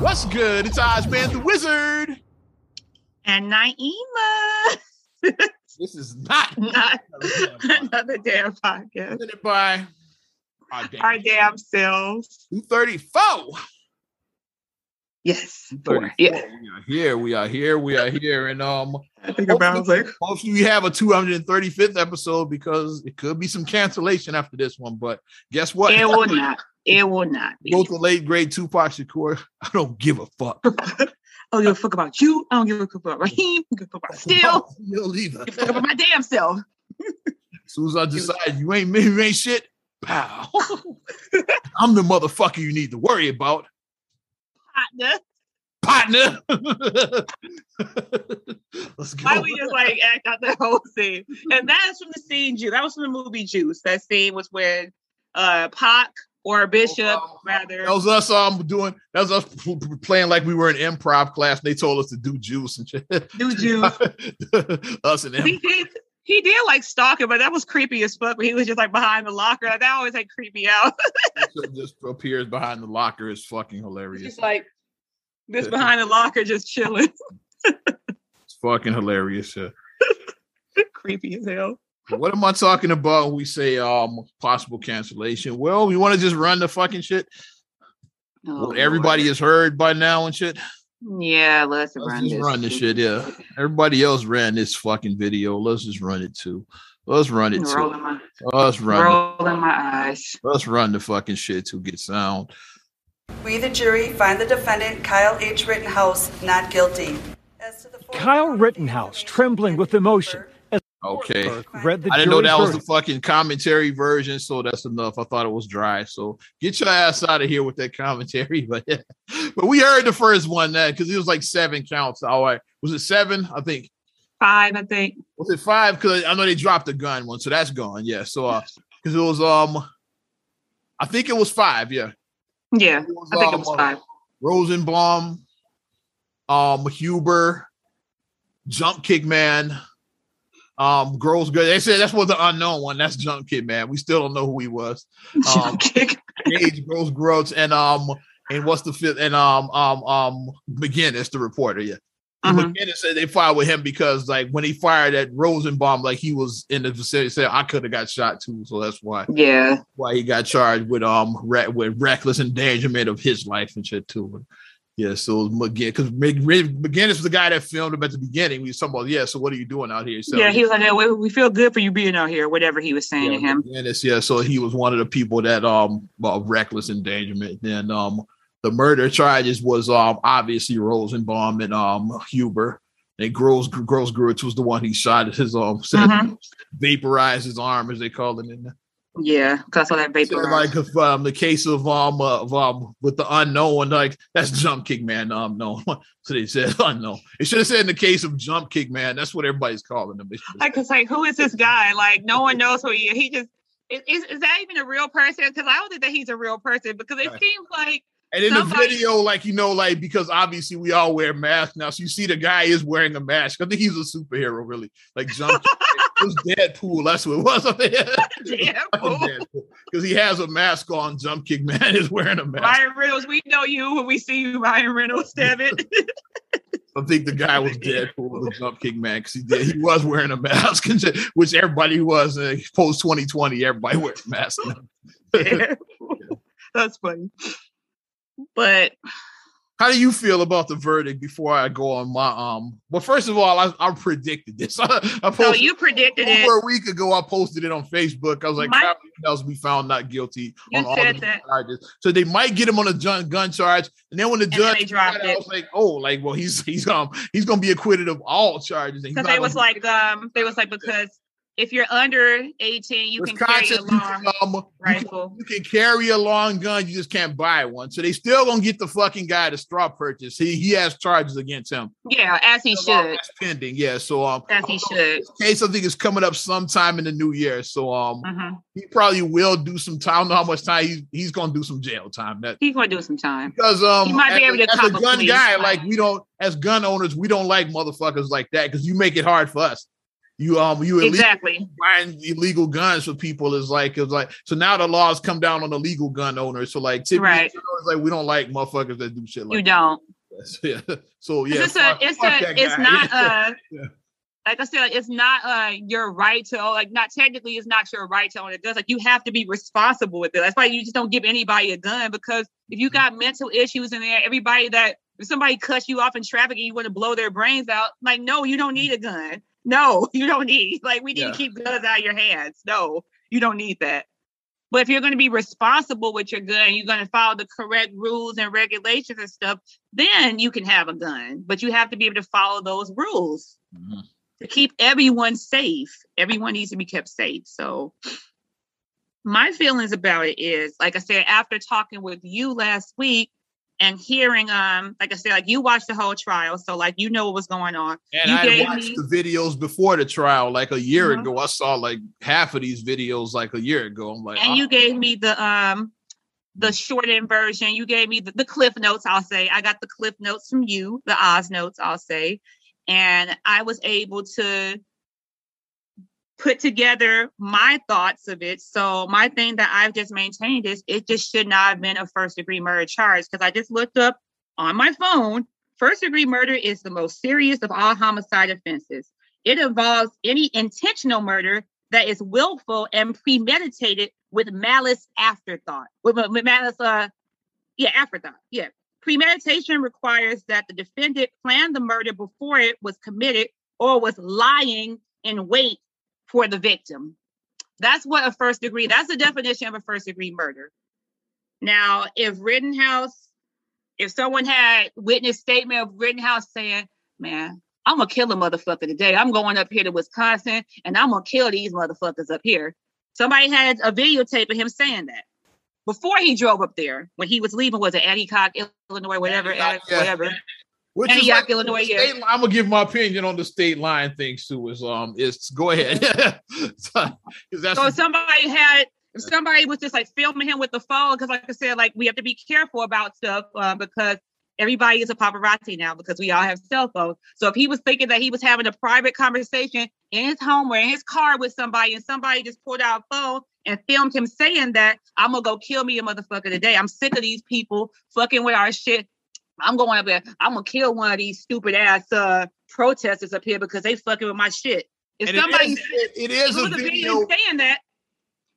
What's good? It's Ozman the Wizard. And Naima. This is not Not another damn podcast. presented by our damn Our damn selves. 234. Yes. Four. Yeah. We are here. We are here. We are here. And um I think about I was like, hopefully we have a 235th episode because it could be some cancellation after this one. But guess what? it will not. It will not be. Both the late great Tupac Shakur. I don't give a fuck. I don't give a fuck about you. I don't give a fuck about Raheem. I don't give a fuck about Steel. Steel either. I give a fuck about my damn self. As soon as I decide you ain't me, you ain't shit, pow. I'm the motherfucker you need to worry about. Partner. Partner. Let's go. Why we just like act out the whole scene? And that is from the scene Juice. That was from the movie Juice. That scene was when uh Pac or Bishop, rather. That was us um doing that was us p- p- playing like we were in improv class. And they told us to do juice and shit. Do juice. us and he improv. did he did like stalking, but that was creepy as fuck. When he was just like behind the locker, that always like creep me out. just appears behind the locker is fucking It's hilarious. just like this behind the locker, just chilling. It's fucking hilarious. yeah. creepy as hell. What am I talking about when we say um possible cancellation? Well, we want to just run the fucking shit. Oh, What everybody Lord. has heard by now and shit. Yeah, let's, Let's run just this. run this shit, yeah. Everybody else ran this fucking video. Let's just run it too. Let's run it too. My, Let's run. rolling my eyes. The, let's run the fucking shit to get sound. We, the jury, find the defendant, Kyle H. Rittenhouse, not guilty. As to the Kyle Rittenhouse, trembling with emotion, as Okay. Read the I didn't know jury's that was the fucking commentary version, so that's enough. I thought it was dry. So get your ass out of here with that commentary. But yeah. but we heard the first one that because it was like seven counts. All right. Was it seven? I think. Five, I think. Was it five? Because I know they dropped the gun one, so that's gone. Yeah. So uh because it was um I think it was five, yeah. Yeah, was, I think it um, was five. Rosenbaum, um, Huber, Jump Kick Man, um, Girls Good. They said that's what the unknown one. That's Jump Kick Man. We still don't know who he was. Um, Kick. Gaige Grosskreutz and um and what's the fifth and um um um McGinniss, the reporter. Yeah. McGinniss said they fired with him because like when he fired at Rosenbaum, like he was in the vicinity, said I could have got shot too, so that's why Yeah, why he got charged with um re- with reckless endangerment of his life and shit too. Yeah, so it was McGinn because McGinniss was the guy that filmed him at the beginning. We was talking about, yeah. So what are you doing out here? So, yeah. He was like, "We we feel good for you being out here." Whatever he was saying yeah, to him. McGinniss, yeah. So he was one of the people that um well, reckless endangerment. Then um the murder charges was um obviously Rosenbaum and um Huber. And Gross Gross Grosskreutz was the one he shot at his um said Mhm. vaporized his arm as they call it in there. Yeah, because I saw that So, like if um the case of um uh, of um with the unknown like that's jump kick man um no so they said unknown it should have said in the case of jump kick man that's what everybody's calling him They should've like, cause like, who is this guy? Like, no one knows who he is. He just is. Is, is that even a real person? Because I don't think that he's a real person. Because it Right. seems like And in Somebody- the video, like you know, like because obviously we all wear masks now, so you see the guy is wearing a mask. I think he's a superhero, really. Like jump, it was Deadpool. That's what it was. Deadpool. because he has a mask on. Jump kick man is wearing a mask. Ryan Reynolds, we know you when we see you, Ryan Reynolds. Damn it. I think the guy was Deadpool, the jump kick man, because he did. He was wearing a mask, which everybody was. Uh, Post twenty twenty, everybody wears masks. now. That's funny. But How do you feel about the verdict before I go on my um? Well, first of all, I, I predicted this. I, I so posted you predicted it. over a week ago. I posted it on Facebook. I was like, My- Rittenhouse be found not guilty on all of that. charges. So they might get him on a gun, gun charge, and then when the then judge dropped I it. was like, oh, like well, he's he's um he's gonna be acquitted of all charges. Because they was like, um, they was like, because if you're under 18, you can carry Wisconsin, a long um, you can- rifle. You can carry a long gun, you just can't buy one. So they still gonna get the fucking guy to straw purchase. He he has charges against him. Yeah, as he should. That's pending. Yeah. So um As he should. case I think is coming up sometime in the new year. So um Mhm. he probably will do some time. I don't know how much time he's he's gonna do some jail time. That He's gonna do some time. because um He might be as, able to as a gun guy, like we don't as gun owners, we don't like motherfuckers like that because you make it hard for us. You um you exactly buying illegal guns for people is like it's like so now the laws come down on the legal gun owners. So like typically Right. it's like we don't like motherfuckers that do shit like you don't. Yeah. So yeah, it's a, it's a, it's guy. not uh Yeah. like I said, it's not uh your right to like not technically it's not your right to own a gun. Like you have to be responsible with it. That's why you just don't give anybody a gun because if you got mental issues in there, everybody that if somebody cuts you off in traffic and you want to blow their brains out, like no, you don't need a gun. No, you don't need like we need Yeah. to keep guns out of your hands. No, you don't need that. But if you're going to be responsible with your gun, you're going to follow the correct rules and regulations and stuff, then you can have a gun. But you have to be able to follow those rules Mhm. to keep everyone safe. Everyone needs to be kept safe. So my feelings about it is, like I said, after talking with you last week and hearing, um, like I said, like you watched the whole trial, so like you know what was going on. And you I watched me- the videos before the trial, like a year Mhm. ago. I saw like half of these videos like a year ago. I'm like, and oh, you gave me the um the shortened version. You gave me the, the cliff notes, I'll say. I got the cliff notes from you, the Oz notes, I'll say. And I was able to put together my thoughts of it. So my thing that I've just maintained is it just should not have been a first degree murder charge because I just looked up on my phone. First degree murder is the most serious of all homicide offenses. It involves any intentional murder that is willful and premeditated with malice afterthought. With, with malice, uh, yeah, afterthought. Yeah. Premeditation requires that the defendant planned the murder before it was committed or was lying in wait for the victim. That's what a first degree, that's the definition of a first degree murder. Now, if Rittenhouse, if someone had witness statement of Rittenhouse saying, man, I'm gonna kill a motherfucker today. I'm going up here to Wisconsin and I'm gonna kill these motherfuckers up here. Somebody had a videotape of him saying that before he drove up there when he was leaving. Was it Antioch, Illinois, whatever, Antioch, uh, yeah. whatever? Which and is like, Illinois, state- I'm gonna give my opinion on the state line things too. Is um, is go ahead. that's So if somebody had, if somebody was just like filming him with the phone, because like I said, like we have to be careful about stuff uh, because everybody is a paparazzi now because we all have cell phones. So if he was thinking that he was having a private conversation in his home or in his car with somebody, and somebody just pulled out a phone and filmed him saying that, I'm gonna go kill me a motherfucker today. I'm sick of these people fucking with our shit. I'm going up there. I'm gonna kill one of these stupid ass uh protesters up here because they fucking with my shit. If and somebody is- it- it is a video. saying that,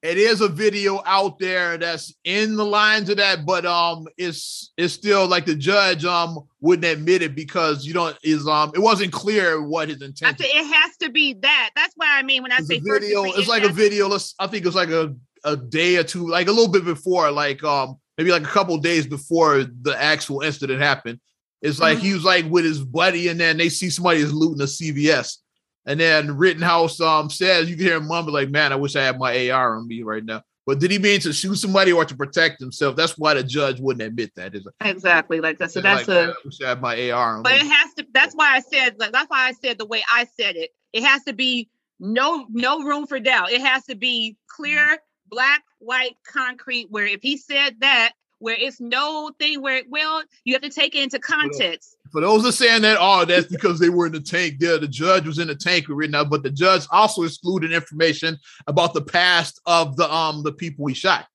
It is a video out there that's in the lines of that, but um, it's it's still like the judge um wouldn't admit it because you don't is um it wasn't clear what his intent. said it has to be that. That's what I mean when I It's say video. degree, It's it like a video. Let's. I think it was like a a day or two, like a little bit before, like um maybe like a couple days before the actual incident happened. It's like Mhm. he was like with his buddy, and then they see somebody is looting a CVS, and then Rittenhouse um says you can hear him mumble like, "Man, I wish I had my AR on me right now." But did he mean to shoot somebody or to protect himself? That's why the judge wouldn't admit that. Is Exactly like that. So like, that's "Man, a I wish I had my AR on but me. it has to that's why I said like that's why I said the way I said it. It has to be no no room for doubt. It has to be clear, black, white, concrete, where if he said that, where it's no thing where well, you have to take it into context. For those that are saying that, oh, that's because they were in the tank. Yeah, the judge was in the tank right now, but the judge also excluded information about the past of the um the people he shot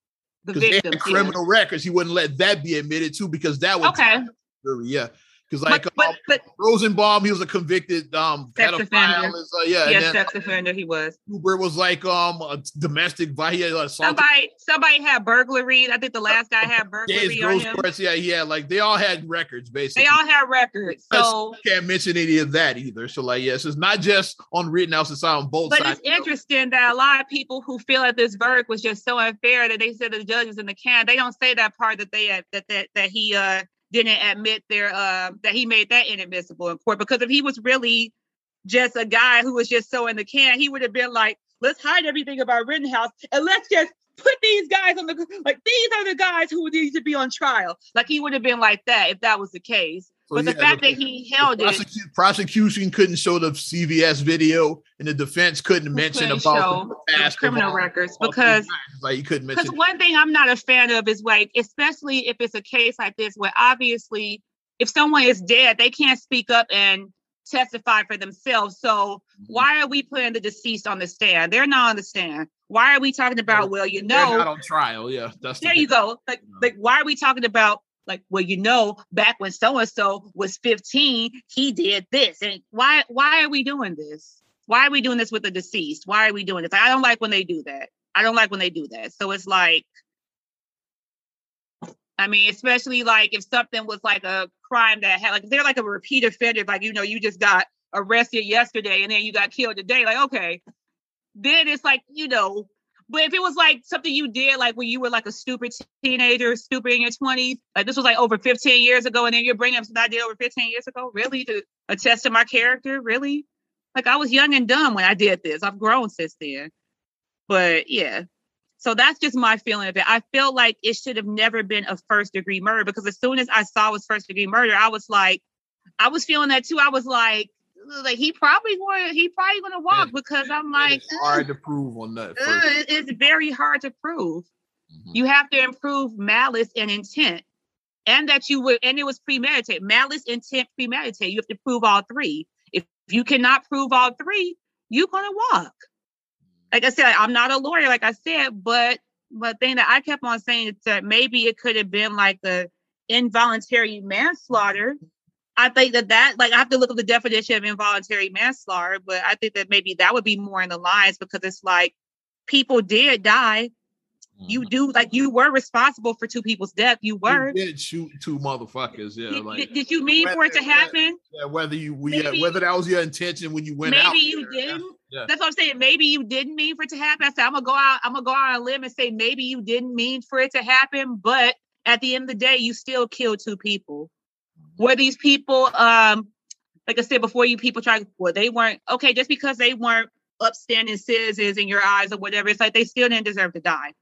The because they victims. had yeah. criminal records. He wouldn't let that be admitted too because that was Okay. yeah. Because like but, but, um, but Rosenbaum, he was a convicted um Sex pedophile. so, yeah, yes, then sex offender he was. Huber was like um a domestic violence. He had assaulted Somebody somebody had burglary. I think the last guy had burglary on him. courts. Yeah, yeah, like they all had records basically. They all had records. So can't mention any of that either. So like, yes, it's not just on Rittenhouse; it's on both But sides. it's interesting that a lot of people who feel that this verdict was just so unfair that they said the judges in the can. They don't say that part that they had, that that that he uh didn't admit their uh that he made that inadmissible in court because if he was really just a guy who was just so in the can, he would have been like, let's hide everything about Rittenhouse and let's just put these guys on the like these are the guys who need to be on trial. Like he would have been like that if that was the case. So, but the fact the- that he held The it prosecution couldn't show the CVS video, and the defense couldn't mention couldn't about the past criminal records because like you couldn't mention. Because one thing I'm not a fan of is like, especially if it's a case like this, where obviously, if someone is dead, they can't speak up and testify for themselves. So mm-hmm. why are we putting the deceased on the stand? They're not on the stand. Why are we talking about? Well, you They're not know, on trial. Yeah, that's the there you go. Like, like why are we talking about? Like, well, you know, back when so and so was 15, he did this. And why why are we doing this? Why are we doing this with the deceased? Why are we doing this? I don't like when they do that. I don't like when they do that. So it's like, I mean, especially like if something was like a crime that had like they're like a repeat offender, like you know, you just got arrested yesterday and then you got killed today. Like, okay, then it's like, you know, but if it was like something you did like when you were like a stupid teenager, stupid in your 20s, like this was like over 15 years ago, and then you're bringing up something I did over 15 years ago, really to attest to my character, really? Like I was young and dumb when I did this. I've grown since then. But yeah. So that's just my feeling of it. I feel like it should have never been a first degree murder because as soon as I saw it was first degree murder, I was like, I was feeling that too. I was like, like he probably going he probably gonna walk because I'm like it's hard to prove on that. "Ugh, First. it's very hard to prove. Mhm. You have to improve malice and intent. And that you would, and it was premeditated. Malice, intent, premeditated. You have to prove all three. If you cannot prove all three, you're gonna walk. Like I said, I'm not a lawyer, like I said, but but thing that I kept on saying is that maybe it could have been like a involuntary manslaughter. I think that that like I have to look up the definition of involuntary manslaughter, but I think that maybe that would be more in the lines because it's like people did die. You Mhm. do like you were responsible for two people's death. You were. You did shoot two motherfuckers. Yeah, Did, like did- did you mean for it to whether- whether- happen? yeah, whether you Maybe- whether that was your intention when you went out. Maybe you there, didn't. Yeah. That's what I'm saying. Maybe you didn't mean for it to happen. I said I'm gonna go out. I'm gonna go out on a limb and say maybe you didn't mean for it to happen, but at the end of the day, you still killed two people. Were these people, um, like I said before, you people try? Well, they weren't okay. Just because they weren't upstanding citizens in your eyes or whatever, it's like they still didn't deserve to die.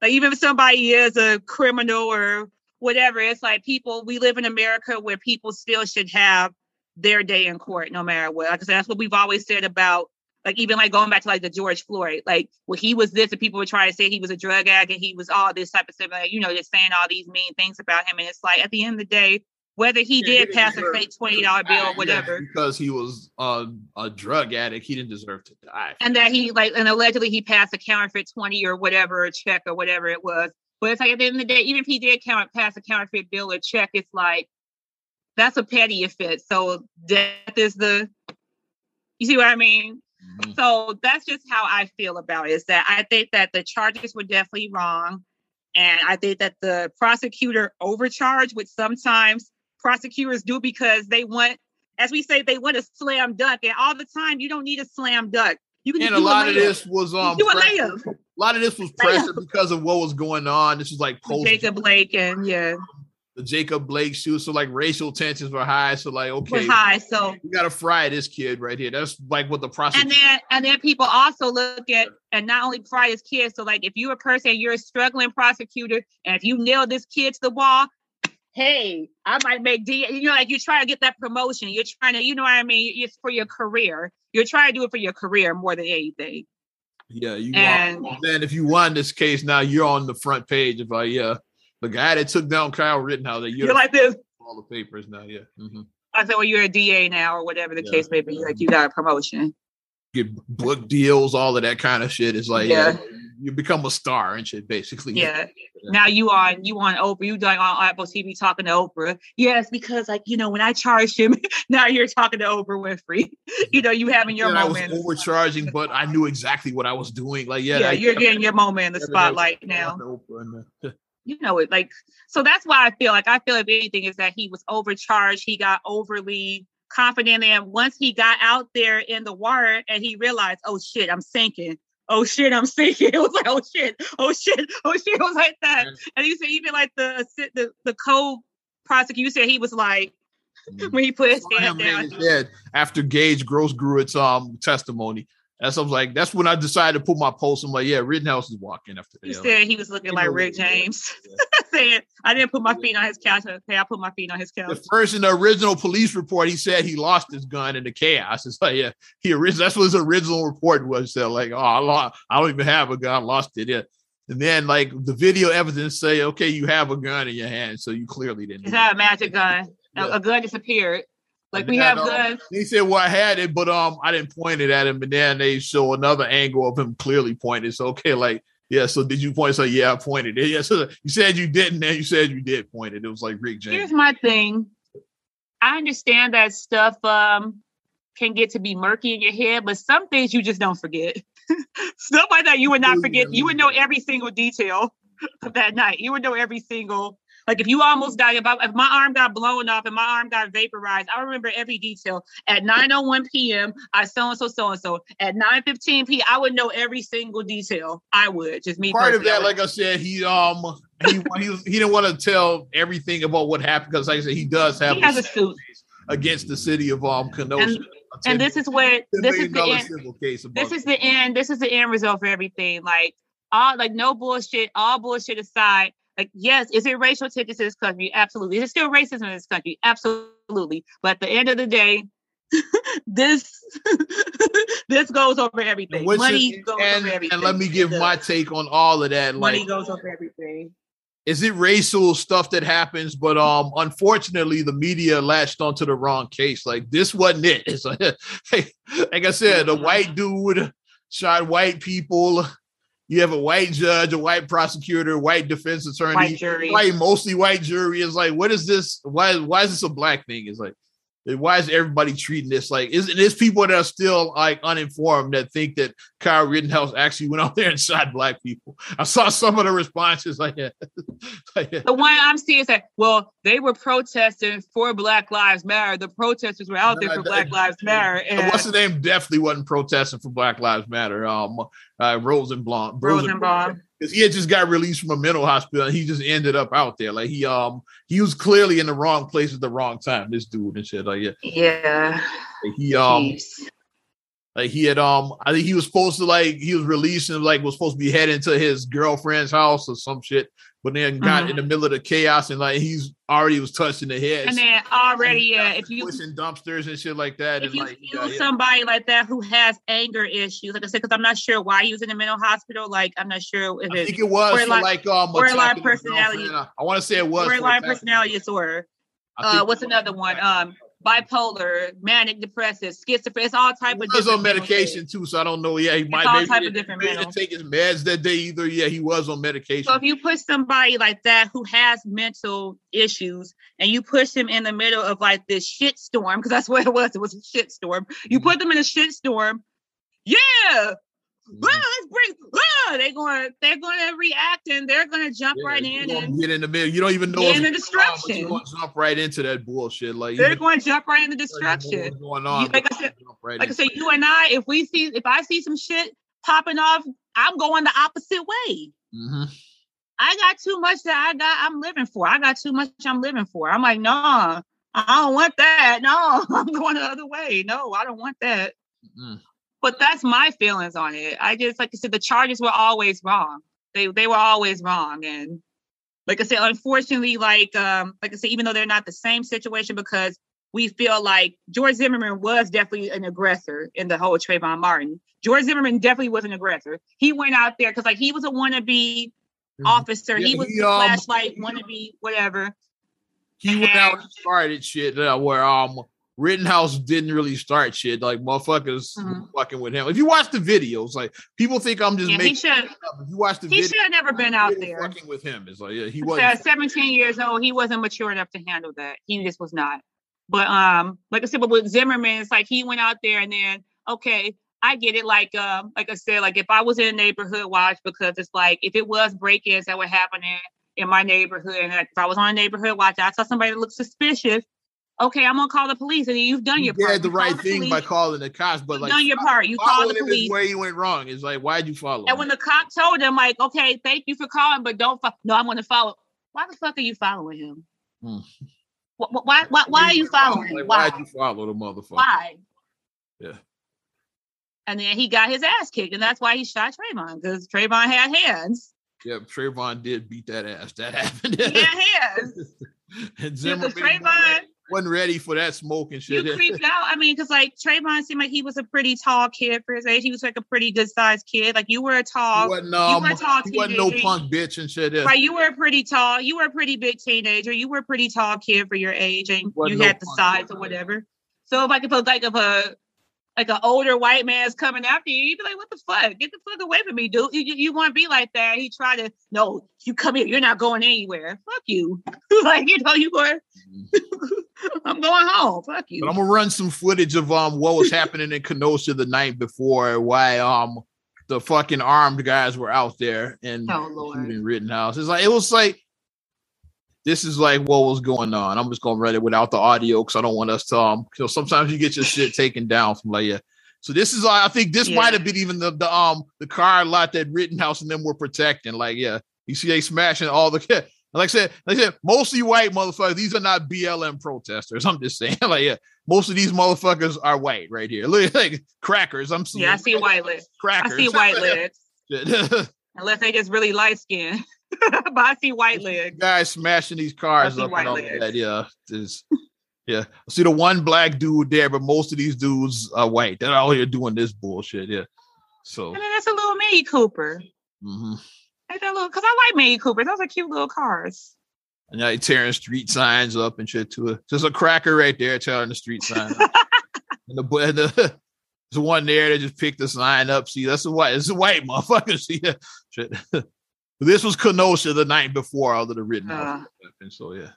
Like even if somebody is a criminal or whatever, it's like people. We live in America where people still should have their day in court, no matter what. Like I said, that's what we've always said about, like even like going back to like the George Floyd, like well he was this, and people were trying to say he was a drug addict, and he was all this type of stuff, like you know, just saying all these mean things about him, and it's like at the end of the day, whether he Yeah, did pass a fake twenty dollar bill or Yeah, whatever, because he was uh, a drug addict, he didn't deserve to die. and that he like and allegedly he passed a counterfeit 20 or whatever a check or whatever it was. But it's like at the end of the day even if he did count pass a counterfeit bill or check it's like that's a petty offense. So death is the you see what i mean? Mhm. so that's just how i feel about it is that i think that the charges were definitely wrong. And i think that the prosecutor overcharged which sometimes prosecutors do because they want as we say they want a slam dunk and all the time you don't need a slam dunk you can And a lot of this was um do a layup. a lot of this was pressure because of what was going on. This was like post Jacob Blake and yeah, the Jacob Blake shoot. So like racial tensions were high. So like, okay, high. So we gotta fry this kid right here. That's like what the prosecutor and then and then people also look at and not only fry his kid. So like if you're a person, you're a struggling prosecutor, and if you nail this kid to the wall, hey, I might make D. You know, like you're trying to get that promotion. You're trying to, you know what I mean? It's for your career. You're trying to do it for your career more than anything. Yeah, you And- are. Then if you won this case, now you're on the front page of uh yeah, the guy that took down Kyle Rittenhouse. That you're, You're like this. all the papers now. Yeah, Mhm. I said, well, you're a DA now, or whatever the Yeah. case may be. Like you got a promotion. get book deals, all of that kind of shit. Is like Yeah. yeah. You become a star and shit basically. Yeah. Now you on you on Oprah. You doing on Apple TV talking to Oprah. Yes, because like you know when I charged him, now you're talking to Oprah Winfrey. you know you having your And I was overcharging, but I knew exactly what I was doing. Like yeah, yeah, I- you're getting your moment in the spotlight now. You know it like so that's why I feel like I feel if anything is that he was overcharged. He got overly confident, and once he got out there in the water and he realized, oh shit, I'm sinking. Oh shit, I'm sinking. It was like, oh shit, oh shit, oh shit. It was like that. And- And you said even like the the the co-prosecutor you said he was like when he put his hand him down. his head after Gaige Grosskreutz um testimony. That's I was like, that's when I decided to put my post. I'm like, yeah, Rittenhouse is walking after He that. said he was looking like Rick is. James. saying I didn't put my feet on his couch. Okay, I put my feet on his couch. The first in the original police report, he said he lost his gun in the chaos. It's like, yeah, he orig- that's what his original report was. So like, oh, I lost, I don't even have a gun, I lost it. Yeah. And then like the video evidence say, okay, you have a gun in your hand, so you clearly didn't. He had it. a magic gun. Yeah. A, gun disappeared. Like we have guns. He said, "Well, I had it, but um, I didn't point it at him." And then they show another angle of him clearly pointing. So okay, like yeah. So did you point? So yeah, I pointed it. Yeah. So you said you didn't, and you said you did point it. It was like Rick James. Here's my thing. I understand that stuff um can get to be murky in your head, but some things you just don't forget. stuff like that you would not forget. You would know every single detail of that night. You would know every single like if you almost died, if, I, if my arm got blown off and my arm got vaporized, I remember every detail. At 9:01 p.m., I so and so so and so. At 9:15 p.m., I would know every single detail. I would just me. Part of I that, like I said, he um he he, was, he didn't want to tell everything about what happened because, like I said, he does have he has a suit, against the city of um Kenosha. and this is what this is the end. case this is the end. This is the end result for everything. Like all like no bullshit, all bullshit aside. Like, yes, is it racial tensions in this country? Absolutely. Is it still racism in this country? Absolutely. But at the end of the day, this this goes over everything. What's Money it- goes and, over everything. and let me give my take on all of that. money Like, goes over everything. is it racial stuff that happens? But um, unfortunately, the media latched onto the wrong case. Like this wasn't it. It's like, like I said, a white dude shot white people. You have a white judge, a white prosecutor, white defense attorney, White jury. white, mostly white jury. Is like, what is this? Why? Why is this a black thing? It's like, why is everybody treating this like? Is it is people that are still like uninformed that think that Kyle Rittenhouse actually went out there and shot black people? I saw some of the responses like, yeah. The one I'm seeing is that, well, they were protesting for Black Lives Matter. The protesters were out there for Black Lives Matter. And what's the name? Definitely wasn't protesting for Black Lives Matter. Um, uh, Rosenblum, Rosenbaum. because he had just got released from a mental hospital and he just ended up out there. Like he um he was clearly in the wrong place at the wrong time. This dude and shit. Like yeah, Yeah. Like, he um Jeez. like he had um I think he was supposed to like he was released and like was supposed to be heading to his girlfriend's house or some shit, but then got Mhm. in the middle of the chaos and like he's already was touching the head. And then already, yeah, if you pushing dumpsters and shit like that. if and you like feel yeah, yeah. somebody like that who has anger issues, like I said, because I'm not sure why he was in the mental hospital. Like I'm not sure if I it's think it was for borderline- like um borderline personality- I, want to say it was borderline personality disorder. Uh, what's another one? Um, bipolar, manic depressive, schizophrenia. It's all type He of was on medication too, so I don't know. Yeah, he might all maybe type of different maybe didn't take his meds that day either. Yeah, he was on medication. So if you push somebody like that who has mental issues and you push them in the middle of like this shit storm, because that's what it was, it was a shit storm. You Mhm. put them in a shit storm, yeah. Mhm. Let's bring. They're going. They're going to react and they're going to jump Yeah, right in and get in the middle. You don't even know in the it's wrong, but destruction. You're gonna jump right into that bullshit. Like they're going to jump right into if you don't know destruction. going on. You- like I said- you right Like I said, you and I, if we see, if I see some shit popping off, I'm going the opposite way. Mhm. I got too much that I got. I'm living for. I got too much. I'm living for. I'm like, nah, I don't want that. No, I'm going the other way. No, I don't want that. Mm. But that's my feelings on it. I just like I said, the charges were always wrong. They they were always wrong, and like I said, unfortunately, like um, like I said, even though they're not the same situation, because we feel like George Zimmerman was definitely an aggressor in the whole Trayvon Martin. George Zimmerman definitely was an aggressor. He went out there because like he was a wannabe officer. Yeah, he was he, um, flashlight wannabe, whatever. He went out and started shit uh, where um Rittenhouse didn't really start shit. Like motherfuckers Mhm. fucking with him. If you watch the videos, like people think I'm just Yeah, he making should shit. If you watch the he video, should have never been out there. fucking with him. It's like yeah, he He was 17 years old, he wasn't mature enough to handle that. He just was not. But um, like I said, but with Zimmerman, it's like he went out there and then okay, I get it. Like um, like I said, like if I was in a neighborhood watch, because it's like if it was break-ins that were happening in my neighborhood, and like, if I was on a neighborhood watch, I saw somebody that looked suspicious. Okay, I'm gonna call the police, and you've done you your part. did the You right thing by calling the cops, but You've like done your part. You called the police. where you went wrong. It's like why'd you follow? And when the cop told him, like, okay, thank you for calling, but don't, fo- no, I'm to follow. Why the fuck are you following him? Hmm. Wh- wh- Why, why, why are you following him? Like, Why? why'd you follow the motherfucker? Why? Yeah. And then he got his ass kicked, and that's why he shot Trayvon because Trayvon had hands. Yeah, Trayvon did beat that ass. That happened. He had hands. and Yeah, wasn't Trayvon, wasn't ready for that smoking shit. you creeped out. I mean, because like Trayvon seemed like he was a pretty tall kid for his age. He was like a pretty good sized kid. Like you were a tall, wasn't, um, were a tall he wasn't no punk bitch and shit. Right? You were a pretty tall. You were a pretty big teenager. You were a pretty tall kid for your age, and you no had the size or whatever. So if like if a like if a like an older white man's coming after you, you'd be like, "What the fuck? Get the fuck away from me, dude! You, you, you want to be like that?" He tried to, no, you come here. You're not going anywhere. Fuck you. like you know, you going. I'm going home. Fuck you. But I'm gonna run some footage of um what was happening in Kenosha the night before, why um the fucking armed guys were out there and oh shooting Rittenhouse. It's like it was like this is like what was going on. I'm just gonna run it without the audio because I don't want us to um sometimes you get your shit taken down from like yeah. So this is I think this Yeah. might have been even the, the um the car lot that Rittenhouse and them were protecting. Like, yeah, you see they smashing all the like I said, like I said, mostly white motherfuckers. These are not BLM protesters. I'm just saying, like, yeah, most of these motherfuckers are white right here. Look like crackers. I'm seeing yeah, I see white legs. Crackers. I see white legs. legs. Unless they just really light skinned. I white legs. guys smashing these cars see up and all that. Yeah, yeah. I see the one black dude there, but most of these dudes are white. They're all here doing this bullshit. Yeah. So And then that's a little Mini Cooper. Mm-hmm. Like that little, cause I like Mini Coopers. Those are cute little cars. and now they tearing street signs up and shit to it. Just a cracker right there tearing the street sign. up. and the and the there's one there that just picked the sign up. See, that's a white. It's a white motherfucker. See, shit. This was Kenosha the night before all of the written. Uh. happened. So yeah.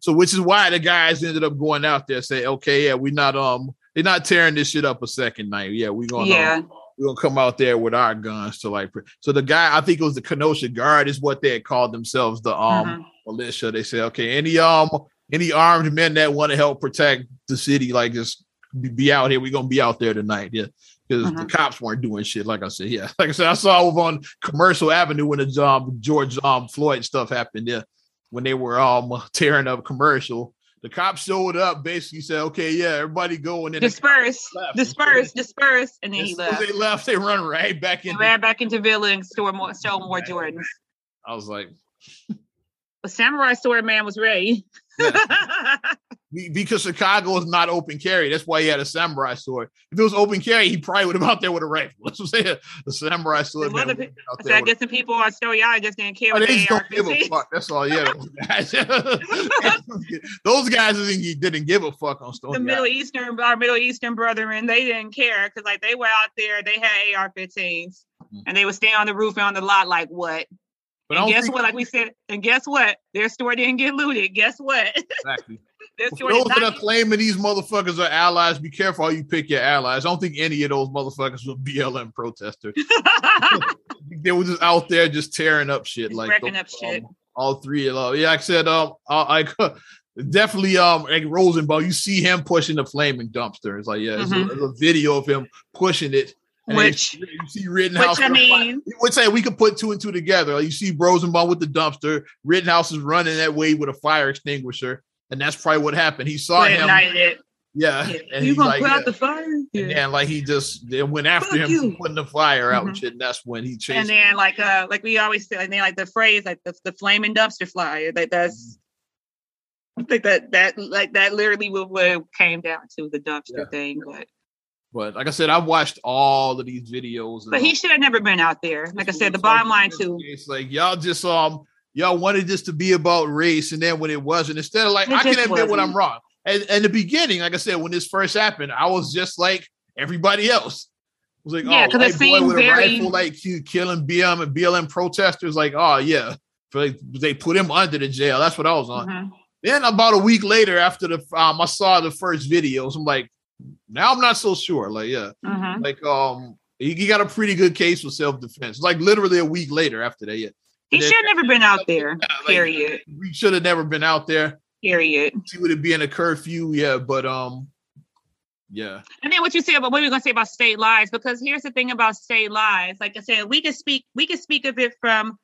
So which is why the guys ended up going out there say, okay, yeah, we're not um they're not tearing this shit up a second night. Yeah, we're gonna yeah. we're gonna come out there with our guns to like. So the guy, I think it was the Kenosha Guard, is what they had called themselves, the um Mhm. militia. They say, okay, any um any armed men that want to help protect the city, like just be, be out here. We're gonna be out there tonight. Yeah. Because the Mhm. cops weren't doing shit, like I said. Yeah, like I said, I saw over on Commercial Avenue when the um, George um, Floyd stuff happened. Yeah, when they were um tearing up commercial, the cops showed up, basically said, "Okay, yeah, everybody go," and then the Disperse, left. disperse, disperse, and then he left. they left, they run right back in. ran back into Villa and store more, stole more Jordans. I was like, But Samurai Sword Man was ready. Be- because Chicago is not open carry. That's why he had a samurai sword. If it was open carry, he probably would have been out there with a rifle. That's what I'm saying. The samurai sword. Man other would've been out so there I guess some people on Stony Island just didn't care Oh, they just don't give a fuck. That's all. Yeah, those guys. those guys didn't, didn't give a fuck on Stone. The Middle Eastern, our Middle Eastern brethren, they didn't care because like they were out there, they had AR-15s, Mhm. and they would stay on the roof and on the lot like what? But I and guess what? Like we said, and guess what? Their store didn't get looted. Guess what? Exactly. Those that are claiming these motherfuckers are allies, be careful how you pick your allies. I don't think any of those motherfuckers were BLM protesters. they were just out there just tearing up shit. Just like wrecking the- up shit. um, all three of them. Yeah, like I said, um, I, I definitely um like Rosenbaum. You see him pushing the flaming dumpster. It's like yeah, there's, a, there's a video of him pushing it. Which- you, see Rittenhouse. Which I mean, would say we could put two and two together. Like you see Rosenbaum with the dumpster, Rittenhouse is running that way with a fire extinguisher, and that's probably what happened. He saw him, yeah, and You he's gonna like, put yeah. out the fire? and Yeah. then like he just they went after Fuck him, you. putting the fire out and Mhm. shit. And that's when he chased. And then like uh like we always say, like they like the phrase like the, the flaming dumpster flyer. Like that's I think that that like that literally what, what came down to the dumpster Yeah. thing. But but like I said, I've watched all of these videos. but he should have never been out there. Like I said, the bottom line too. It's like y'all just um y'all wanted this to be about race, and then when it wasn't, instead of like It I can admit when I'm wrong. And in the beginning, like I said, when this first happened, I was just like everybody else. I was like, Yeah, oh, white boy with a very- rifle, like you killing BM and BLM protesters. Like, oh yeah, For, like, they put him under the jail. That's what I was on. Mhm. Then about a week later, after the um, I saw the first videos, I'm like, now I'm not so sure. Like, yeah, Mhm. like um, he, he got a pretty good case for self defense. Like literally a week later after that, yeah. He should have never been out there. Yeah, like, Period. We should have never been out there. Period. She would have been a curfew, yeah, but um, yeah, And then what you say about what are we gonna say about state lies? Because here's the thing about state lies. Like I said, we can speak we can speak of it from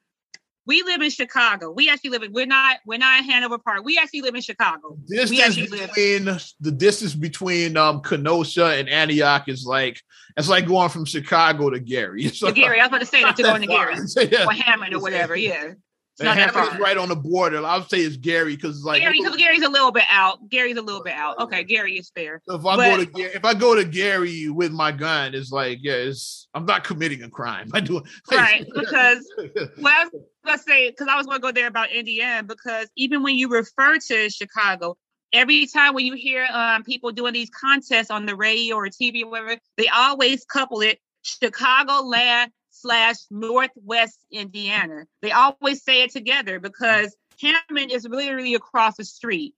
we live in Chicago. We actually live in we're not we're not in Hanover Park. We actually live in Chicago. distance We actually live- between the distance between um Kenosha and Antioch is like it's like going from Chicago to Gary. It's To Gary, I was about to say that to going to. Gary yeah. or Hammond or whatever. Yeah. It's And not that Hammond is right on the border. I would say it's Gary because it's like Gary, because Gary's a little bit out. Gary's a little bit out. Okay, Gary is fair. if I but- go to Ga- if I go to Gary with my gun, it's like yeah, it's I'm not committing a crime. I do Right, because- Well, gonna say because I was gonna go there about Indiana because even when you refer to Chicago, every time when you hear um, people doing these contests on the radio or TV or whatever, they always couple it Chicago land slash Northwest Indiana. They always say it together because Hammond is literally across the street.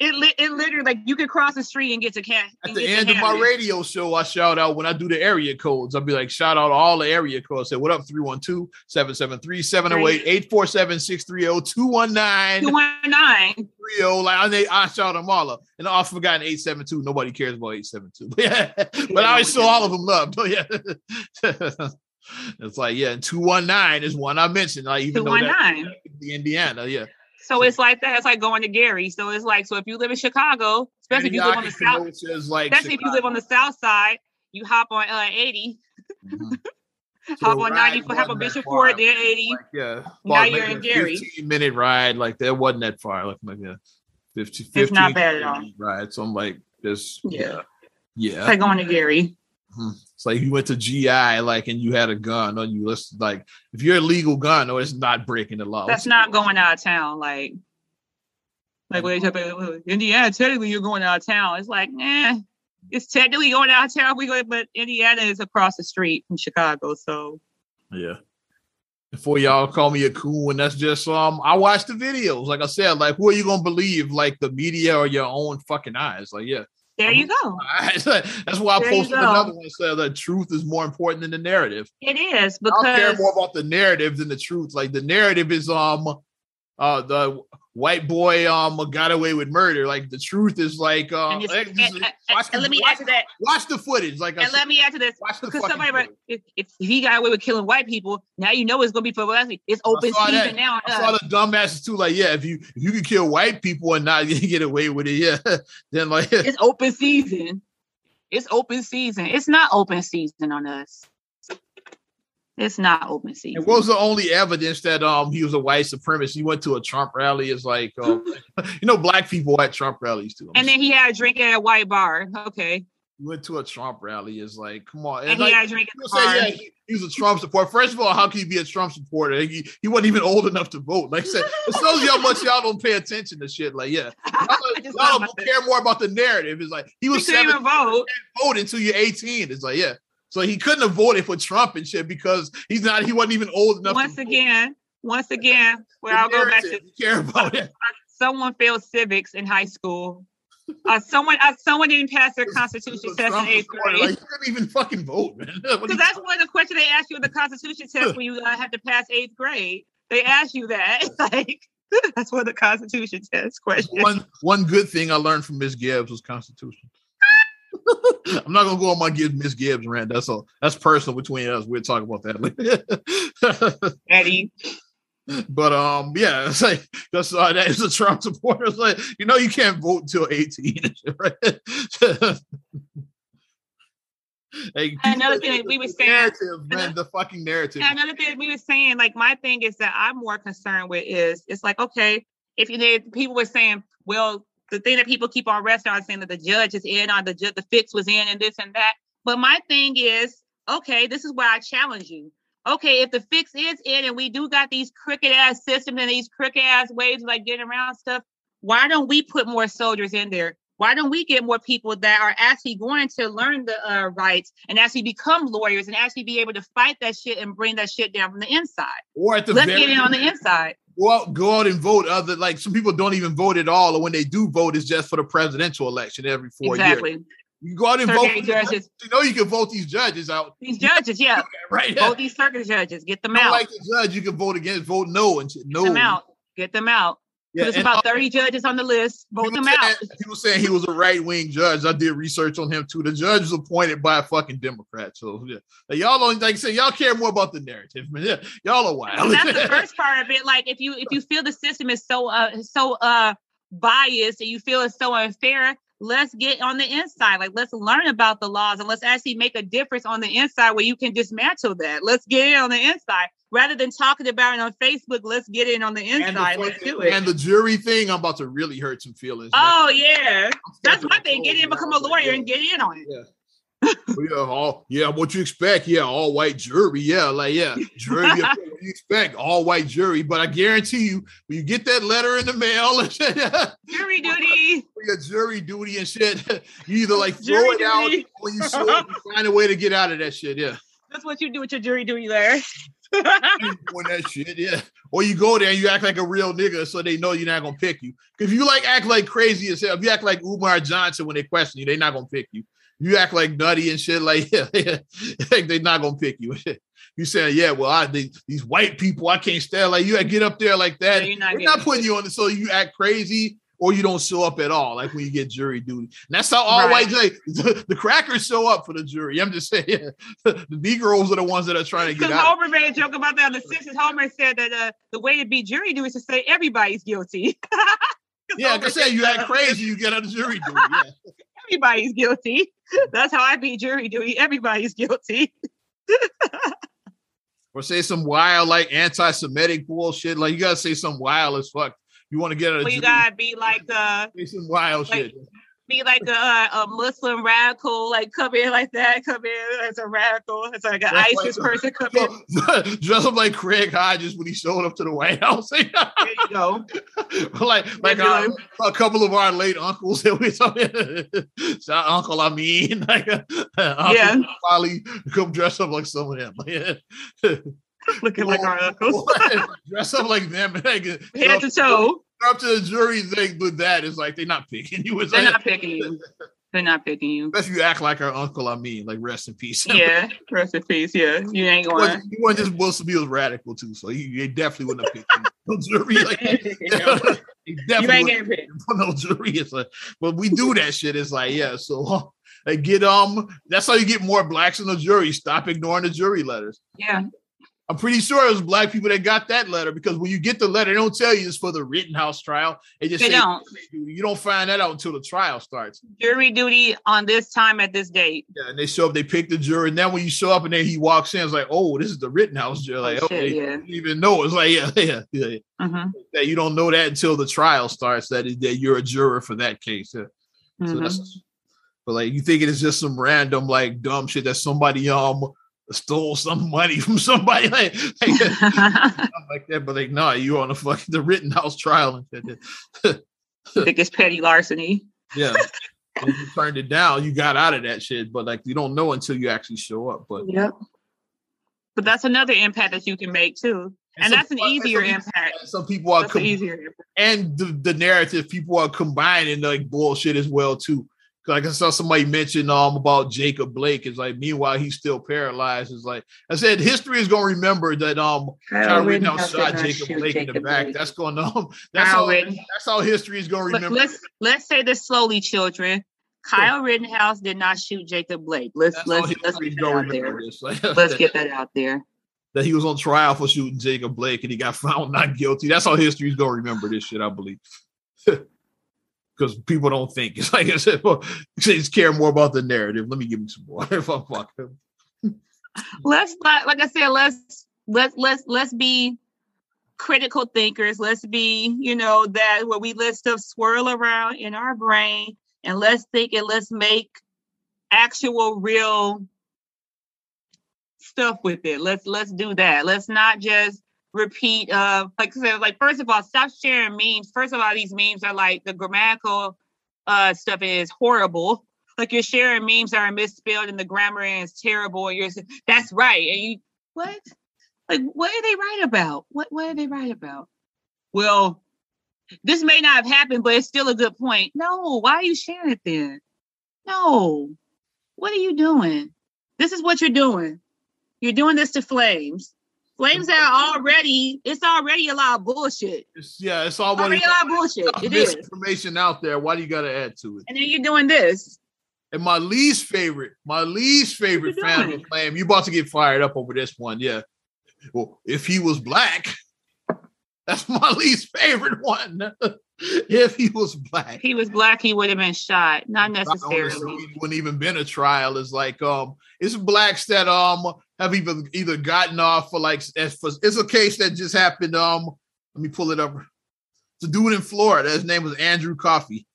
It, li- it literally like you could cross the street and get to cash. At the end of my radio show, I shout out when I do the area codes. I'll be like, shout out all the area codes. Say, what up, 312 773 708 847 630 219 219 Like I, I shout them all up. And I've forgotten 872. Nobody cares about 872. yeah. But I always show all of them love. But yeah. it's like, yeah, 219 is one I mentioned. Like, even though that's the Indiana, yeah. So it's like that. It's like going to Gary. So it's like, so if you live in Chicago, especially if you live on the south, like especially Chicago. if you live on the south side, you hop on uh, 80. Mm-hmm. hop on 90, hop on Bishop Ford, then 80. Like, yeah. Now you're in Gary. 15 minute ride. Like that wasn't that far. Like, like yeah. 50, 15 it's not bad at all. Right. So I'm like, this. Yeah. Yeah. It's like going to Gary. Mm-hmm. It's like you went to GI, like, and you had a gun on you. Let's like, if you're a legal gun, or it's not breaking the law. That's not going out of town. Like, like when they talk about Indiana, technically you're going out of town. It's like, eh, it's technically going out of town. We go, but Indiana is across the street from Chicago, so yeah. Before y'all call me a coon, that's just um, I watch the videos. Like I said, like who are you gonna believe? Like the media or your own fucking eyes? Like yeah. There you go. That's why I there posted another one said that truth is more important than the narrative. It is because I care more about the narrative than the truth. Like the narrative is um uh the white boy um got away with murder. Like the truth is like uh and, and, and, watch the, let me watch, add to that. Watch the footage. Like and I let me add to this because somebody if, if he got away with killing white people, now you know it's gonna be for It's open season that. now. I saw the dumbasses too. Like yeah, if you if you can kill white people and not get away with it, yeah, then like it's open season. It's open season. It's not open season on us. It's not open season. What was the only evidence that um he was a white supremacist? He went to a Trump rally. It's like um, you know, black people at Trump rallies too. I'm and then he had a drink at a white bar. Okay. He went to a Trump rally. It's like, come on. And, and he had a drink at the bar. Say, yeah, he, he, was a Trump supporter. First of all, how can you be a Trump supporter? He, he wasn't even old enough to vote. Like I said, it shows you how much y'all don't pay attention to shit. Like, yeah, y'all, don't care more about the narrative. It's like he was seven. Vote. vote until you're 18. It's like, yeah. So he couldn't have voted for Trump and shit because he's not. He wasn't even old enough. Once again, once again, where I'll go back to care about it. Someone failed civics in high school. Uh, someone, uh, someone didn't pass their constitution test in eighth grade. Like, you couldn't even fucking vote, man. Because that's one of the questions they ask you in the constitution test when you uh, have to pass eighth grade. They ask you that, like. That's one of the Constitution test questions. One one good thing I learned from Miss Gibbs was Constitution. I'm not gonna go on my Miss Gibbs rant. That's all. That's personal between us. We'll talk about that later. Eddie. But um, yeah, it's like that's uh, that is a Trump supporter. It's like you know you can't vote until 18, right? hey, another thing we were saying, narrative, man, the fucking narrative. Another thing we were saying, like my thing is that I'm more concerned with is it's like okay, if you did, people were saying, well, the thing that people keep on resting on saying that the judge is in on the ju- the fix was in and this and that. But my thing is, okay, this is where I challenge you. Okay, if the fix is in and we do got these crooked ass systems and these crooked ass ways of like getting around stuff, why don't we put more soldiers in there? Why don't we get more people that are actually going to learn the uh, rights and actually become lawyers and actually be able to fight that shit and bring that shit down from the inside? Or at the let's get in on the inside go out, go out and vote. Other like some people don't even vote at all, or when they do vote, it's just for the presidential election every four exactly. years. You go out and circuit vote. Judges. You know you can vote these judges out. These judges, yeah, right. Vote these circuit judges. Get them out. Like the judge, you can vote against. Vote no and no. Get them out. Get them out. Yeah, There's about uh, 30 judges on the list. Vote them out. People saying he was a right wing judge. I did research on him too. The judge was appointed by a fucking Democrat. So yeah. y'all don't like I said, y'all care more about the narrative. Man. Yeah, y'all are wild. That's the first part of it. Like if you if you feel the system is so uh so uh biased and you feel it's so unfair, let's get on the inside. Like, let's learn about the laws and let's actually make a difference on the inside where you can dismantle that. Let's get it on the inside rather than talking about it on Facebook. Let's get in on the inside. The, let's do it. And the jury thing, I'm about to really hurt some feelings. Oh yeah, that's my thing. Get in, become a lawyer, and get in on it. Yeah. yeah, all yeah, what you expect? Yeah, all white jury. Yeah, like yeah, jury. yeah, what you expect? All white jury. But I guarantee you, when you get that letter in the mail, jury duty, your jury duty and shit, you either like throw jury it duty. out when you you find a way to get out of that shit. Yeah, that's what you do with your jury duty there. Doing that shit, yeah. Or you go there and you act like a real nigga so they know you're not gonna pick you. If you like act like crazy as hell, if you act like Umar Johnson when they question you, they're not gonna pick you you act like nutty and shit, like yeah, yeah. they're not gonna pick you. you saying, yeah, well, I they, these white people, I can't stand like you get up there like that. you're not, not putting you on it, so you act crazy or you don't show up at all, like when you get jury duty. And that's how all right. white the, the, crackers show up for the jury. I'm just saying, the Negroes are the ones that are trying to get out. Homer made a joke about that on The Simpsons. Homer said that uh, the way to be jury duty is to say everybody's guilty. yeah, like I said, you act crazy, you get on the jury duty. Yeah. everybody's guilty. That's how I be jury duty. Everybody's guilty. or say some wild, like anti-Semitic bullshit. Like you gotta say some wild as fuck. You want to get it? Well, you gotta be like uh, say some wild like, shit be like a, a Muslim radical, like come in like that, come in as a radical, as like an ISIS like, person come in. Dress up like Craig Hodges when he showed up to the White House. there you go. like like a couple of our late uncles that we saw. Uncle I mean, like uh, Uncle yeah, probably come dress up like some of them. Looking like our uncles. dress up like them, like, head to toe up to the jury thing with that is like they're not picking you. It's they're like, not picking you. They're not picking you. Unless you act like our uncle, I mean, like rest in peace. Yeah, rest in peace. Yeah, you ain't going. He wasn't just Will Smith was radical too, so he, he definitely wouldn't have picked no jury. Like, he definitely you ain't getting picked. no jury. It's like, but we do that shit. It's like, yeah, so they get um. That's how you get more blacks in the jury. Stop ignoring the jury letters. Yeah, I'm pretty sure it was black people that got that letter because when you get the letter, they don't tell you it's for the Rittenhouse trial. They just they say don't. You don't find that out until the trial starts. Jury duty on this time at this date. Yeah, and they show up, they pick the jury. And then when you show up and then he walks in, it's like, oh, this is the Rittenhouse jury. Like, oh, okay, yeah. you didn't even know. It's like, yeah, yeah, yeah. Mm-hmm. That you don't know that until the trial starts, that, that you're a juror for that case. Yeah. Mm-hmm. So that's but like you think it is just some random like dumb shit that somebody um stole some money from somebody like, like, like that. But like, no, nah, you on the fucking the Rittenhouse trial and shit. think it's petty larceny. Yeah. if you turned it down, you got out of that shit. But like you don't know until you actually show up. But yep. But that's another impact that you can make too. And, and that's an easier some impact. Some people are com- easier and the, the narrative people are combining like bullshit as well too like I saw somebody mention um about Jacob Blake. It's like meanwhile he's still paralyzed. It's like I said, history is gonna remember that um Kyle Rittenhouse shot Jacob Blake Jacob in the back. Blake. That's going um that's Kyle how that's how history is gonna remember. Let's let's say this slowly, children. Kyle Rittenhouse did not shoot Jacob Blake. Let's that's let's let's get that out there. let's get that out there. That he was on trial for shooting Jacob Blake and he got found not guilty. That's how history is gonna remember this shit, I believe. Because people don't think. It's like I said, well, just care more about the narrative. Let me give me some more. if I fuck him. let's not, like I said, let's let's let's let's be critical thinkers. Let's be, you know, that where we let stuff swirl around in our brain and let's think and let's make actual real stuff with it. Let's let's do that. Let's not just repeat of like so like first of all stop sharing memes. First of all these memes are like the grammatical uh stuff is horrible. Like you're sharing memes that are misspelled and the grammar is terrible and you're that's right. And you what? Like what are they right about? What what are they right about? Well this may not have happened but it's still a good point. No why are you sharing it then? No. What are you doing? This is what you're doing. You're doing this to flames Flames are already, it's already a lot of bullshit. It's, yeah, it's already, already a lot of bullshit. It is information out there. Why do you got to add to it? And then you're doing this. And my least favorite, my least favorite fan of Flame, you about to get fired up over this one. Yeah. Well, if he was black, that's my least favorite one. if he was black, if he was black, he would have been shot. Not necessarily. It wouldn't even been a trial. It's like um, it's blacks that um have even either gotten off for like for, it's a case that just happened. Um, let me pull it up. A dude in Florida. His name was Andrew Coffee.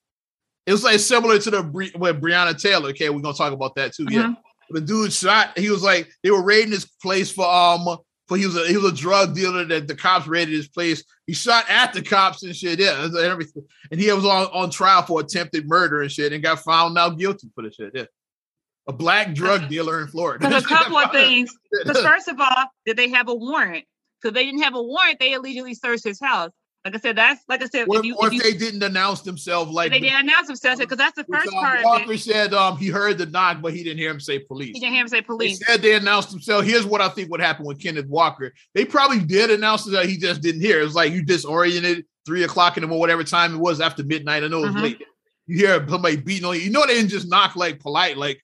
It was like similar to the Bre- with Breonna Taylor. Okay, we're gonna talk about that too. Yeah, Mhm. the dude shot. He was like they were raiding his place for um for he was a he was a drug dealer that the cops raided his place. He shot at the cops and shit. Yeah, and everything. And he was on on trial for attempted murder and shit, and got found now guilty for the shit. Yeah, a black drug dealer in Florida. Because a couple of things. Because first of all, did they have a warrant? Because they didn't have a warrant, they illegally searched his house. Like I said, that's like I said, Or, if you, or if if you they didn't announce themselves, like they didn't announce themselves, because that's the first um, part Walker said, um, he heard the knock, but he didn't hear him say police. He didn't hear him say They police. said they announced themselves. Here's what I think would happen with Kenneth Walker. They probably did announce that he just didn't hear. It was like you disoriented three o'clock in the morning, whatever time it was after midnight. I know it was Mhm. late. You hear somebody beating on you. You know they didn't just knock like polite, Like-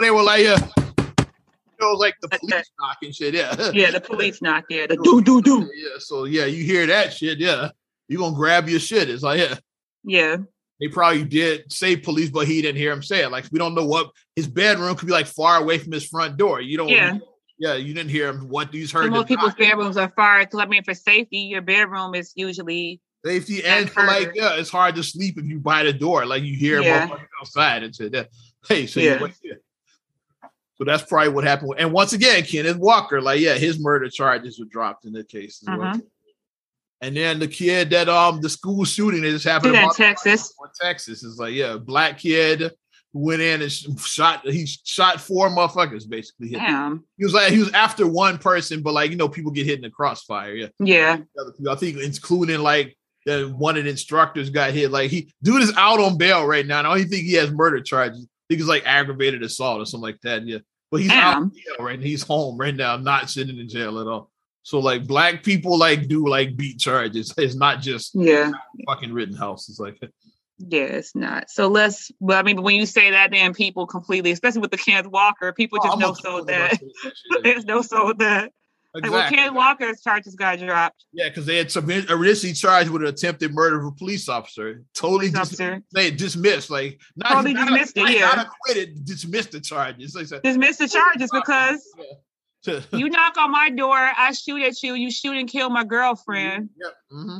they were like, yeah. You know, it was like the police that. knocking shit. Yeah. Yeah, the police knocked there. The do do do. Yeah. So yeah, you hear that shit. Yeah. You're gonna grab your shit. It's like, yeah. Yeah. They probably did say police, but he didn't hear him say it. Like we don't know what his bedroom could be like far away from his front door. You don't Yeah. yeah, you didn't hear him what And heard. most people's knock. bedrooms are far because I mean for safety, your bedroom is usually Safety and and for like, yeah, it's hard to sleep if you by the door. Like you hear Yeah. outside and shit. That hey, so Yeah. you here. So that's probably what happened. And once again, Kenneth Walker, like, yeah, his murder charges were dropped in the case as well. Mhm. And then the kid that um the school shooting that just happened in Texas. Texas is like, yeah, black kid who went in and shot he shot four motherfuckers basically. Damn. He was like he was after one person, but like you know, people get hit in the crossfire. Yeah. Yeah. I think including like the one of the instructors got hit. Like he dude is out on bail right now. And I don't think he has murder charges. Think it's like aggravated assault or something like that. Yeah. But he's out Damn. on jail right now. He's home right now, not sitting in jail at all. So like black people like do like beat charges. It's not just Yeah. fucking Rittenhouse. It's like Yeah, it's not. So let's well, I mean, when you say that then people completely, especially with the Kenneth Walker, people Oh, just know so that about this shit. there's no so that. Like well, Exactly. Kenneth Walker's charges got dropped. Yeah, because they had submit, originally charged with an attempted murder of a police officer. Totally Police dis- officer. they dismissed, like not, Totally not, dismissed it, like, yeah. not acquitted, dismissed the charges. Like, Dismissed the charges because Yeah. you knock on my door, I shoot at you, you shoot and kill my girlfriend, Yep. hmm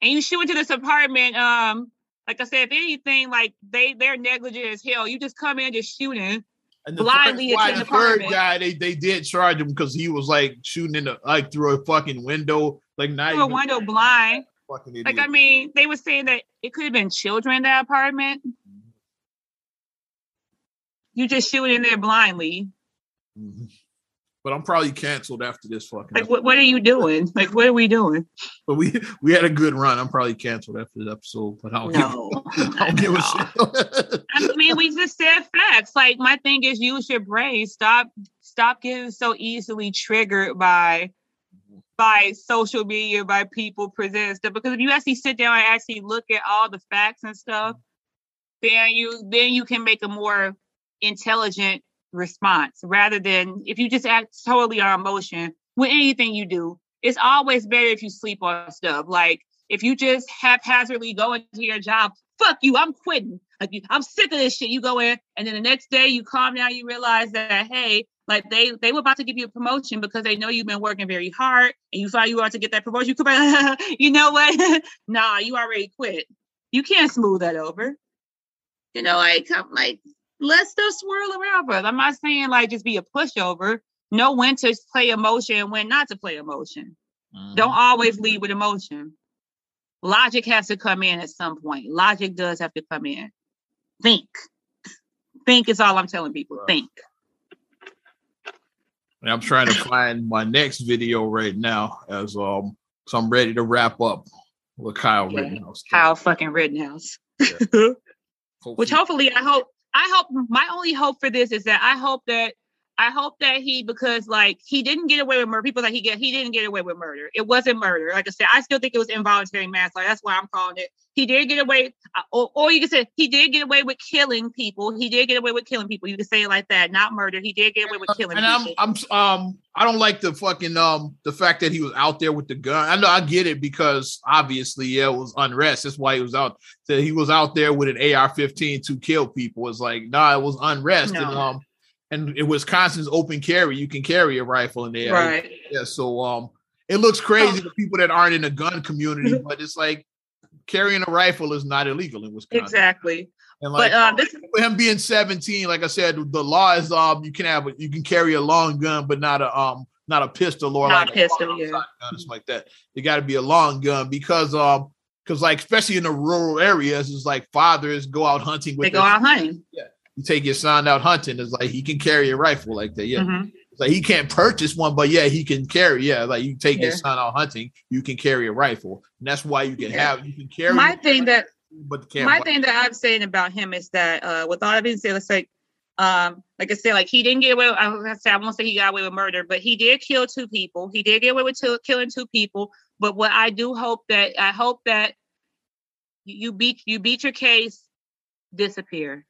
and you shoot into this apartment. Um, like I said, if anything, like they they're negligent as hell. You just come in just shooting. And the Blindly the third guy, they they did charge him because he was like shooting in the like through a fucking window, like not Through a window blind. Like I mean, they were saying that it could have been children in that apartment. You just shoot in there blindly. Mhm. But I'm probably canceled after this fucking. Like, what, what are you doing? Like, what are we doing? But we we had a good run. I'm probably canceled after this episode. But I don't No. give, I don't give a shit. I mean, we just said facts. Like, my thing is use your brain. Stop, stop getting so easily triggered by by social media, by people presenting stuff. Because if you actually sit down and actually look at all the facts and stuff, then you then you can make a more intelligent response rather than if you just act totally on emotion with anything you do. It's always better if you sleep on stuff. Like if you just haphazardly go into your job, fuck you, I'm quitting. Like I'm sick of this shit. You go in, and then the next day you calm down. You realize that hey, like they they were about to give you a promotion because they know you've been working very hard, and you thought you are to get that promotion. You come back, you know what? nah, you already quit. You can't smooth that over. You know, like I'm like let stuff swirl around, brother. I'm not saying like just be a pushover. Know when to play emotion and when not to play emotion. Don't always lead with emotion. Logic has to come in at some point. Logic does have to come in. Think. Think is all I'm telling people. Think. And I'm trying to find my next video right now as um so I'm ready to wrap up with Kyle Okay. Rittenhouse. Kyle fucking Rittenhouse. Which hopefully I hope I hope my only hope for this is that I hope that I hope that he because like he didn't get away with murder. People that he get he didn't get away with murder. It wasn't murder. Like I said, I still think it was involuntary manslaughter. That's why I'm calling it. He did get away, uh, or, or you can say he did get away with killing people. He did get away with killing people. You can say it like that, not murder. He did get away with killing and I'm. I'm um I don't like the fucking um the fact that he was out there with the gun. I know I get it because obviously yeah it was unrest. That's why he was out. That he was out there with an AR-15 to kill people. It's like nah, it was unrest and um and in Wisconsin's open carry. You can carry a rifle in there. right. Yeah, so um, it looks crazy to people that aren't in the gun community, but it's like carrying a rifle is not illegal in Wisconsin. Exactly. And like but um, this him being 17, like I said, the law is um you can have a, you can carry a long gun, but not a um not a pistol or Not like a pistol, yeah. or something like that. It got to be a long gun because um because like especially in the rural areas, it's like fathers go out hunting with they go out hunting. You take your son out hunting. It's like he can carry a rifle like that. Yeah, Mhm. it's like he can't purchase one, but yeah, he can carry. Yeah, like you take your Yeah. son out hunting, you can carry a rifle, and that's why you can Yeah. have you can carry. My thing that but my thing that I'm saying about him is that uh with all that being said, let's say um like I said, like he didn't get away. I was gonna say I won't say he got away with murder, but he did kill two people. He did get away with two, killing two people. But what I do hope that I hope that you beat you beat your case, disappear.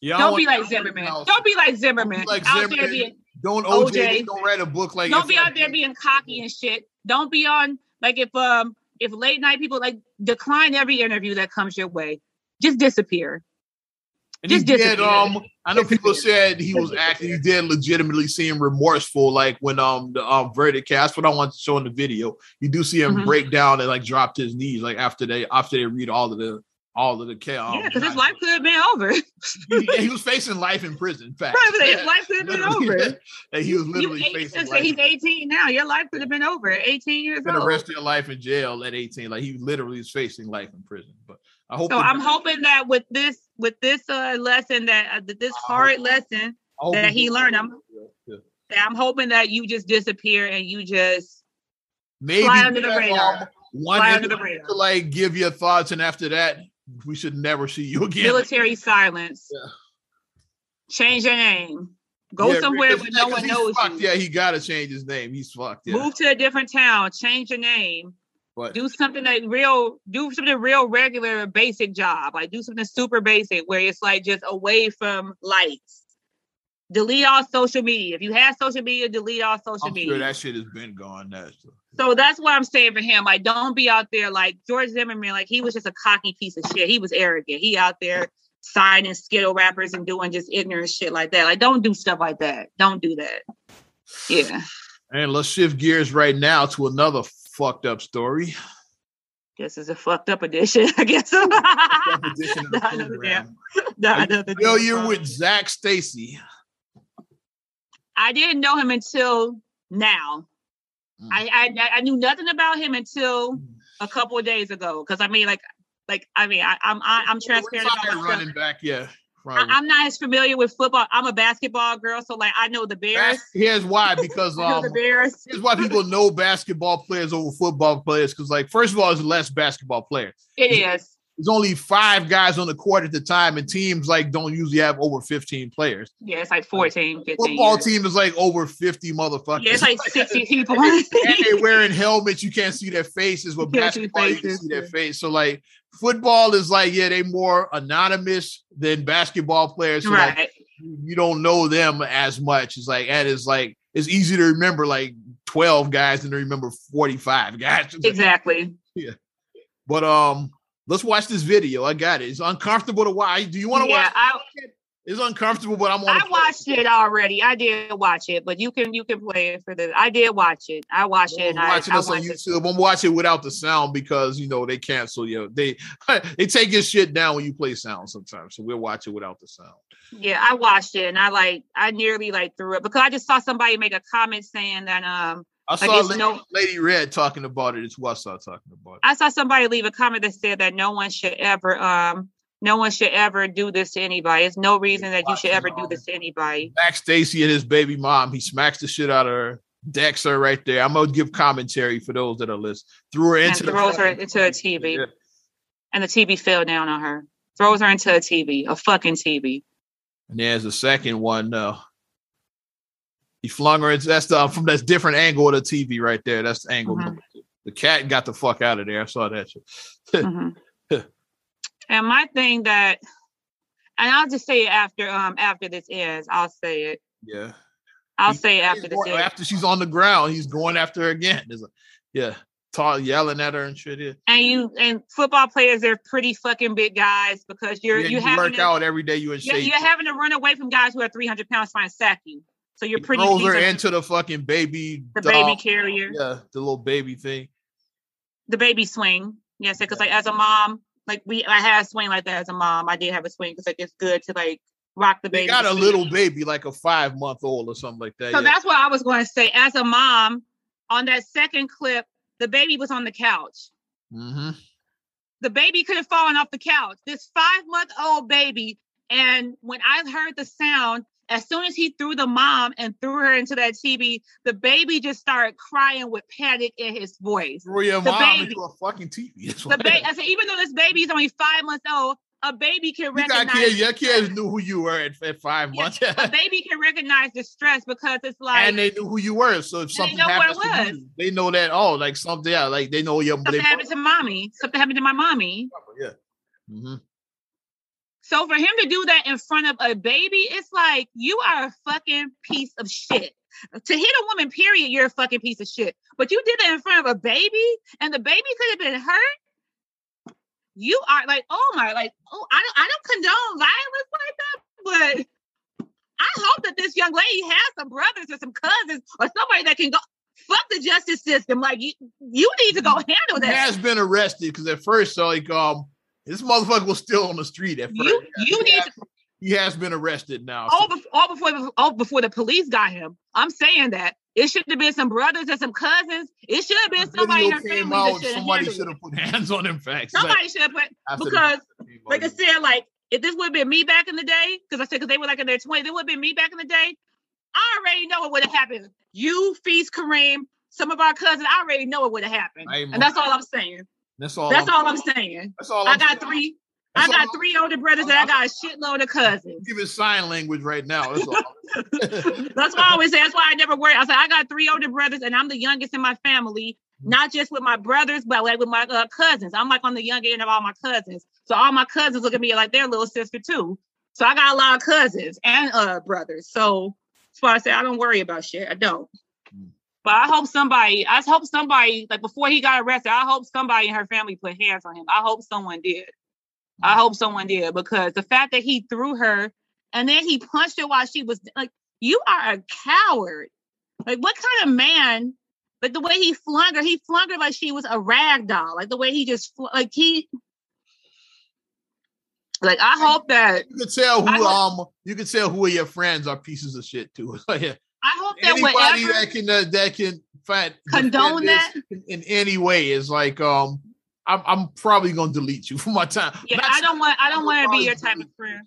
Yeah, I Don't be like Zimmerman. Don't be like Zimmerman. like out there being Don't OJ, OJ. don't write a book like don't be out there being cocky and shit. Don't be on like if um if late night people like decline every interview that comes your way. Just disappear. And he Just did. disappear. Um, I know people said he was acting. He did legitimately seem remorseful, like when um the um verdict cast. What I want to show in the video, you do see him Mhm. break down and like drop to his knees, like after they after they read all of the all of the chaos. yeah, because his life could have been over. he, he was facing life in prison. In fact, Right, his life could have been over. yeah, he was literally facing life. he's 18 now. Your life could have been over 18 years Spent the rest of your life in jail at 18. Like he literally is facing life in prison. But I hope. So I'm hoping that with this with this uh lesson that uh, this hard hope- lesson, that he learned 'em. Yeah. I'm hoping that you just disappear and you just Maybe Fly under the radar. um, one Fly under the radar. to like give your thoughts, and after that, we should never see you again. military silence. Yeah. Change your name. Go Yeah, somewhere where yeah, no one knows fucked. you. Yeah, he got to change his name. He's fucked. Yeah. Move to a different town. Change your name. But Do something that real. Do something real, regular, basic job. Like do something super basic where it's like just away from lights. Delete all social media. If you have social media, delete all social I'm media. sure that shit has been gone. That So that's what I'm saying for him. Like, don't be out there like George Zimmerman. Like, he was just a cocky piece of shit. He was arrogant. He out there signing skittle rappers and doing just ignorant shit like that. Like, don't do stuff like that. Don't do that. Yeah, and let's shift gears right now to another fucked up story. this is a fucked up edition, I guess. Fucked up edition of the Not another program. Not you another damn with. Zac Stacy? I didn't know him until now. Mm. I, I I knew nothing about him until a couple of days ago. Because I mean, like, like I mean, I, I'm I, I'm transparent about running back, yeah. I. I'm not as familiar with football. I'm a basketball girl, so like I know the Bears. Bas- Here's why, because um, the Bears. here's why people know basketball players over football players. Because like, first of all, there's less basketball players. It is. There's only five guys on the court at the time, and teams like don't usually have over 15 players. Yeah, it's like 14, 15. Football years. team is like over 50 motherfuckers. Yeah, it's like 60 people. and they wearing helmets. You can't see their faces. With You can't basketball, you can see their face. So like football is like, yeah, they more anonymous than basketball players. So like right. you don't know them as much. It's like and it's like it's easy to remember like 12 guys than to remember 45 guys. Exactly. Yeah. But um let's watch this video. I got it. It's uncomfortable to watch. Do you want to Yeah, watch? I, It's uncomfortable, but I'm on I watched it already. I did watch it, but you can you can play it for the. I did watch it. I watched it. I'm And I, watching I us on watched it. YouTube. I'm watching without the sound because you know they cancel you. They they take your shit down when you play sound sometimes. So we'll watch it without the sound. Yeah, I watched it, and I like I nearly like threw up because I just saw somebody make a comment saying that um I saw it's Lady, no- Lady Red talking about it. It's what I saw talking about it. I saw somebody leave a comment that said that no one should ever um no one should ever do this to anybody. There's no reason that you should ever do this to anybody. Zac Stacy and his baby mom. He smacks the shit out of her. Decks her right there. I'm gonna give commentary for those that are listening. Threw her And into the throws her into a TV, Yeah. and the TV fell down on her. Throws her into a TV, a fucking TV. And there's a second one. Uh, he flung her into that's the from that different angle of the TV right there. That's the angle. Mhm. number two. The cat got the fuck out of there. I saw that shit. Mhm. and my thing that, and I'll just say it after um after this ends. I'll say it. Yeah. I'll say it after this going- ends. after she's on the ground, he's going after her again. There's a, yeah, tall yelling at her and shit. Yeah, And you and football players, they're pretty fucking big guys because you're yeah you you work to, out every day. You in you're, you're having to run away from guys who are 300 pounds trying to sack you. So you're pretty. throws her into the fucking baby the doll. baby carrier, Yeah, the little baby thing. the baby swing. Yes, because like as a mom, like we I had a swing like that as a mom. I did have a swing because like it's good to like rock the They baby. got a little baby, like a five month old or something like that. So yeah. that's what I was going to say. As a mom, on that second clip, the baby was on the couch. Mhm. The baby could have fallen off the couch. This five month old baby. And when I heard the sound, as soon as he threw the mom and threw her into that TV, the baby just started crying with panic in his voice. Throw your The mom baby. into a fucking TV. That's The baby, I said, even though this baby is only five months old, a baby can you got recognize. kids. Your kids knew who you were at, at five Yeah, months, a baby can recognize distress because it's like and they knew who you were. So if something know where it happens to you, they know that. Oh, like something. Yeah, like they know your. something They, happened to mommy. Something happened to my mommy. yeah. hmm So for him to do that in front of a baby, it's like you are a fucking piece of shit. To hit a woman, period, you're a fucking piece of shit. But you did it in front of a baby, and the baby could have been hurt. You are like, oh my, like, oh, I don't, I don't condone violence like that, but I hope that this young lady has some brothers or some cousins or somebody that can go fuck the justice system. Like you, you need to go handle He that. has been arrested because at first, so like, um, this motherfucker was still on the street at first. You, you he, has, to he has been arrested now. all, so- bef- all before all before the police got him. I'm saying that it should have been some brothers and some cousins. It should have been the somebody in her family out, should somebody should have put hands on him. Facts. Like, Somebody should have put the because, video came out, like I said, like if this would have been me back in the day, because I said because they were like in their 20s, it would have been me back in the day. I already know what would have happened. You, Feast, Kareem, some of our cousins, I already know what would have happened, and that's all I'm saying. That's all. That's I'm, all I'm saying. That's all. I I'm got saying. three. That's I got all- three older brothers, and I got a shitload of cousins. Give it sign language right now. That's all. That's why I always say. That's why I never worry. I said I got three older brothers, and I'm the youngest in my family. Not just with my brothers, but like with my uh, cousins. I'm like on the young end of all my cousins. So all my cousins look at me like their little sister too. So I got a lot of cousins and uh brothers. So that's why I say I don't worry about shit. I don't. But I hope somebody. I hope somebody like before he got arrested. I hope somebody in her family put hands on him. I hope someone did. I hope someone did because the fact that he threw her and then he punched her while she was like, you are a coward. Like, what kind of man? Like the way he flung her, he flung her like she was a rag doll. Like the way he just like he. Like I hope that You can tell who um. You can tell who of your friends are pieces of shit too. Like. I hope that Anybody whatever that can uh, that can find Condone this in, in any way is like um. I'm, I'm probably gonna delete you from my time. yeah, Not I don't want I don't want to be your type of friend.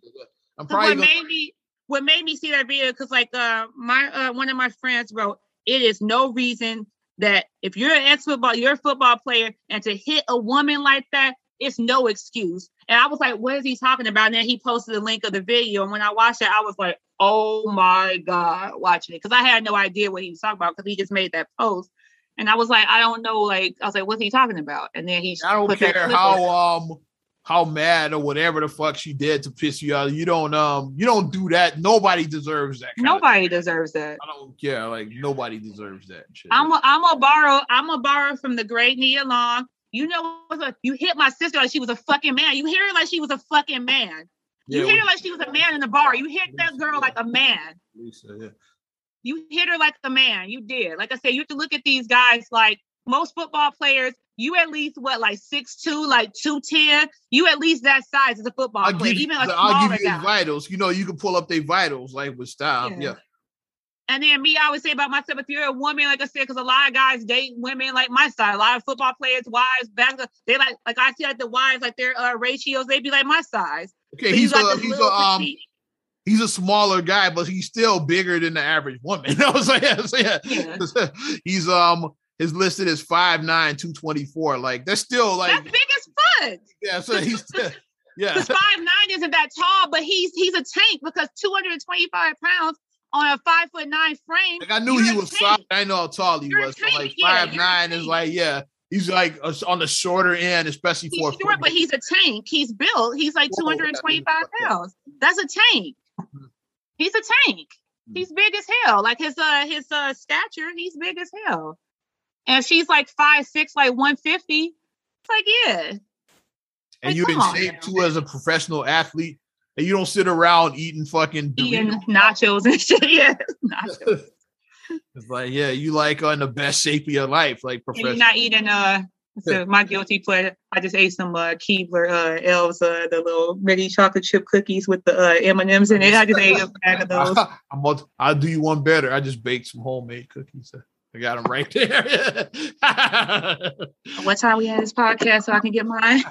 I'm probably what made me what made me see that video because like uh my uh one of my friends wrote it is no reason that if you're an ex-football you're a football player and to hit a woman like that it's no excuse and i was like what is he talking about and then he posted the link of the video and when i watched it i was like oh my god watching it because i had no idea what he was talking about because he just made that post and i was like i don't know like i was like what's he talking about and then he I don't care how um how mad or whatever the fuck she did to piss you out. You don't um you don't do that. Nobody deserves that. nobody deserves that I don't care. Like nobody deserves that shit. I'm a, I'm gonna borrow. I'm gonna borrow from the great Nia Long. You know, you hit my sister like she was a fucking man. You hit her like she was a fucking man. You Yeah, hit her like she was a man in the bar. You hit that girl like a man. Lisa, yeah. You hit her like a man. You did. Like I said, you have to look at these guys like most football players. You at least what like six two, like two ten. You at least that size as a football I'll player, give, you, even a I'll give you guy. vitals. You know, you can pull up their vitals like with style. Yeah. Yeah. And then me, I would say about myself, if you're a woman, like I said, because a lot of guys date women like my size. A lot of football players, wives, basketball, they like, like I see like the wives, like their uh, ratios, they be like my size. Okay, he's a this he's a um petite- he's a smaller guy, but he's still bigger than the average woman. You know what I'm saying? Yeah. Yeah. he's um his listed as 5'9, 224. Like that's still like That's big as fuck. yeah, so he's yeah. Because five nine isn't that tall, but he's he's a tank because 225 pounds on a five foot nine frame. Like I knew he was solid. I know how tall he You're was. So like yeah, five you're nine is like yeah. He's like on the shorter end, especially He's for short, football. but he's a tank. He's built. He's like 225 pounds. That's a tank. Mhm. He's a tank. Mhm. He's big as hell. Like his uh his uh stature, he's big as hell. And she's like five six, like 150. It's like, yeah. and Like, you in shape too as a professional athlete, and you don't sit around eating fucking Eating Doritos. nachos and shit. Yeah. Nachos. it's like yeah, you like on the best shape of your life, like And you're professional. not eating uh So my guilty pleasure, I just ate some uh, Keebler uh, elves, uh, the little ready chocolate chip cookies with the uh, M and M's in it. I just ate a bag of those. I'm about I'll do you one better. I just baked some homemade cookies. I got them right there. what time we had this podcast so I can get mine?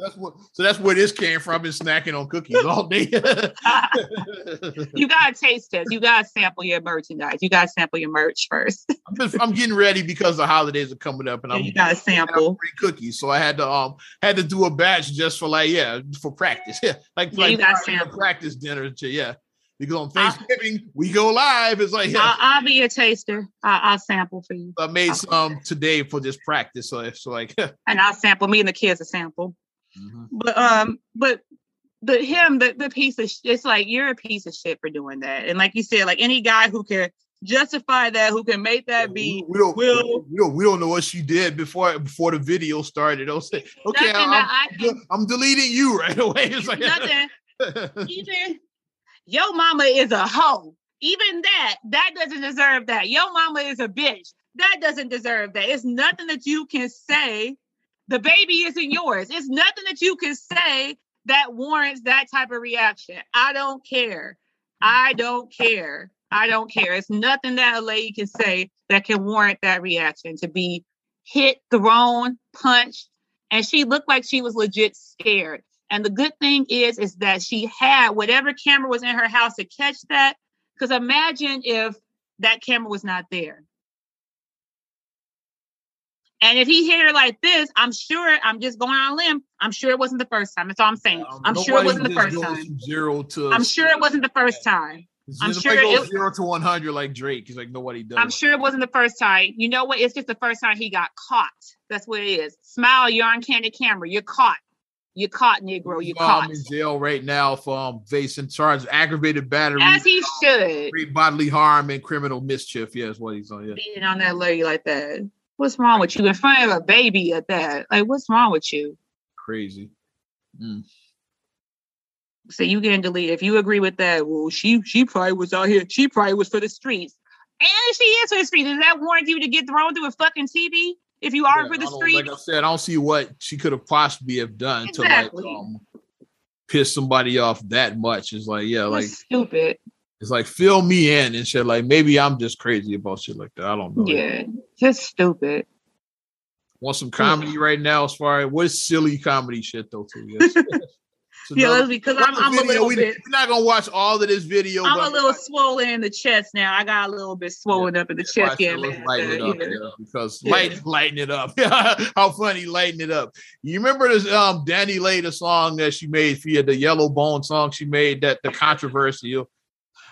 That's what. So that's where this came from. I've been snacking on cookies all day. you gotta taste it. You gotta sample your merchandise. You gotta sample your merch first. I'm, just, I'm getting ready because the holidays are coming up, and I'm you gotta sample. free cookies. So I had to um had to do a batch just for like yeah for practice. Yeah, like Yeah, like you gotta part of the sample. practice dinner. To, yeah, because on Thanksgiving we go live. It's like yeah. I'll, I'll be a taster. I'll, I'll sample for you, I made some today for this practice. So it's like and I'll sample. Me and the kids a sample. Mhm. But um, but but him, the the piece of it's like you're a piece of shit for doing that. And like you said, like any guy who can justify that, who can make that be, we don't, will- we don't we don't know what she did before before the video started. They'll say, okay, Nothing I'm, that I I'm, I'm deleting you right away. It's like nothing. Even your mama is a hoe. Even that, that doesn't deserve that. Your mama is a bitch. That doesn't deserve that. It's nothing that you can say. The baby isn't yours. It's nothing that you can say that warrants that type of reaction. I don't care. I don't care. I don't care. It's nothing that a lady can say that can warrant that reaction to be hit, thrown, punched. And she looked like she was legit scared. And the good thing is, is that she had whatever camera was in her house to catch that. Because imagine if that camera was not there. And if he hit her like this, I'm sure, I'm just going on a limb. I'm sure it wasn't the first time. That's all I'm saying. Um, I'm sure it wasn't the first time. Zero to I'm sure it wasn't the first time. I'm sure goes it- zero to one hundred like Drake. He's like nobody does. I'm sure it wasn't the first time. You know what? It's just the first time he got caught. That's what it is. Smile, you're on candid camera. You're caught. You're caught, Negro. You're caught. in jail right now for um, facing charge aggravated battery, As he should. great bodily harm, and criminal mischief. Yeah, that's what he's on. Yeah. beating on that lady like that. What's wrong with you in front of a baby at that? Like, what's wrong with you? Crazy. Mm. So you getting deleted. If you agree with that, well, she she probably was out here. She probably was for the streets. And she is for the streets. Does that warrant you to get thrown through a fucking TV if you are Yeah, for the streets? Like I said, I don't see what she could have possibly have done Exactly. to like um, piss somebody off that much. It's like, yeah, like stupid. It's like fill me in and shit. Like maybe I'm just crazy about shit like that. I don't know. Yeah, just stupid. Want some comedy right now? As far as what's silly comedy shit though too? Yes. Yeah, that's because I'm, I'm a little we, bit. We're not gonna watch all of this video. I'm a little swollen in the chest now. I got a little bit swollen up in the chest. it, getting lighten it up, yeah. yeah, because Yeah. light lighten it up. How funny lighten it up. You remember this um DaniLeigh the song that she made for you, the Yellow Bone song she made that the controversial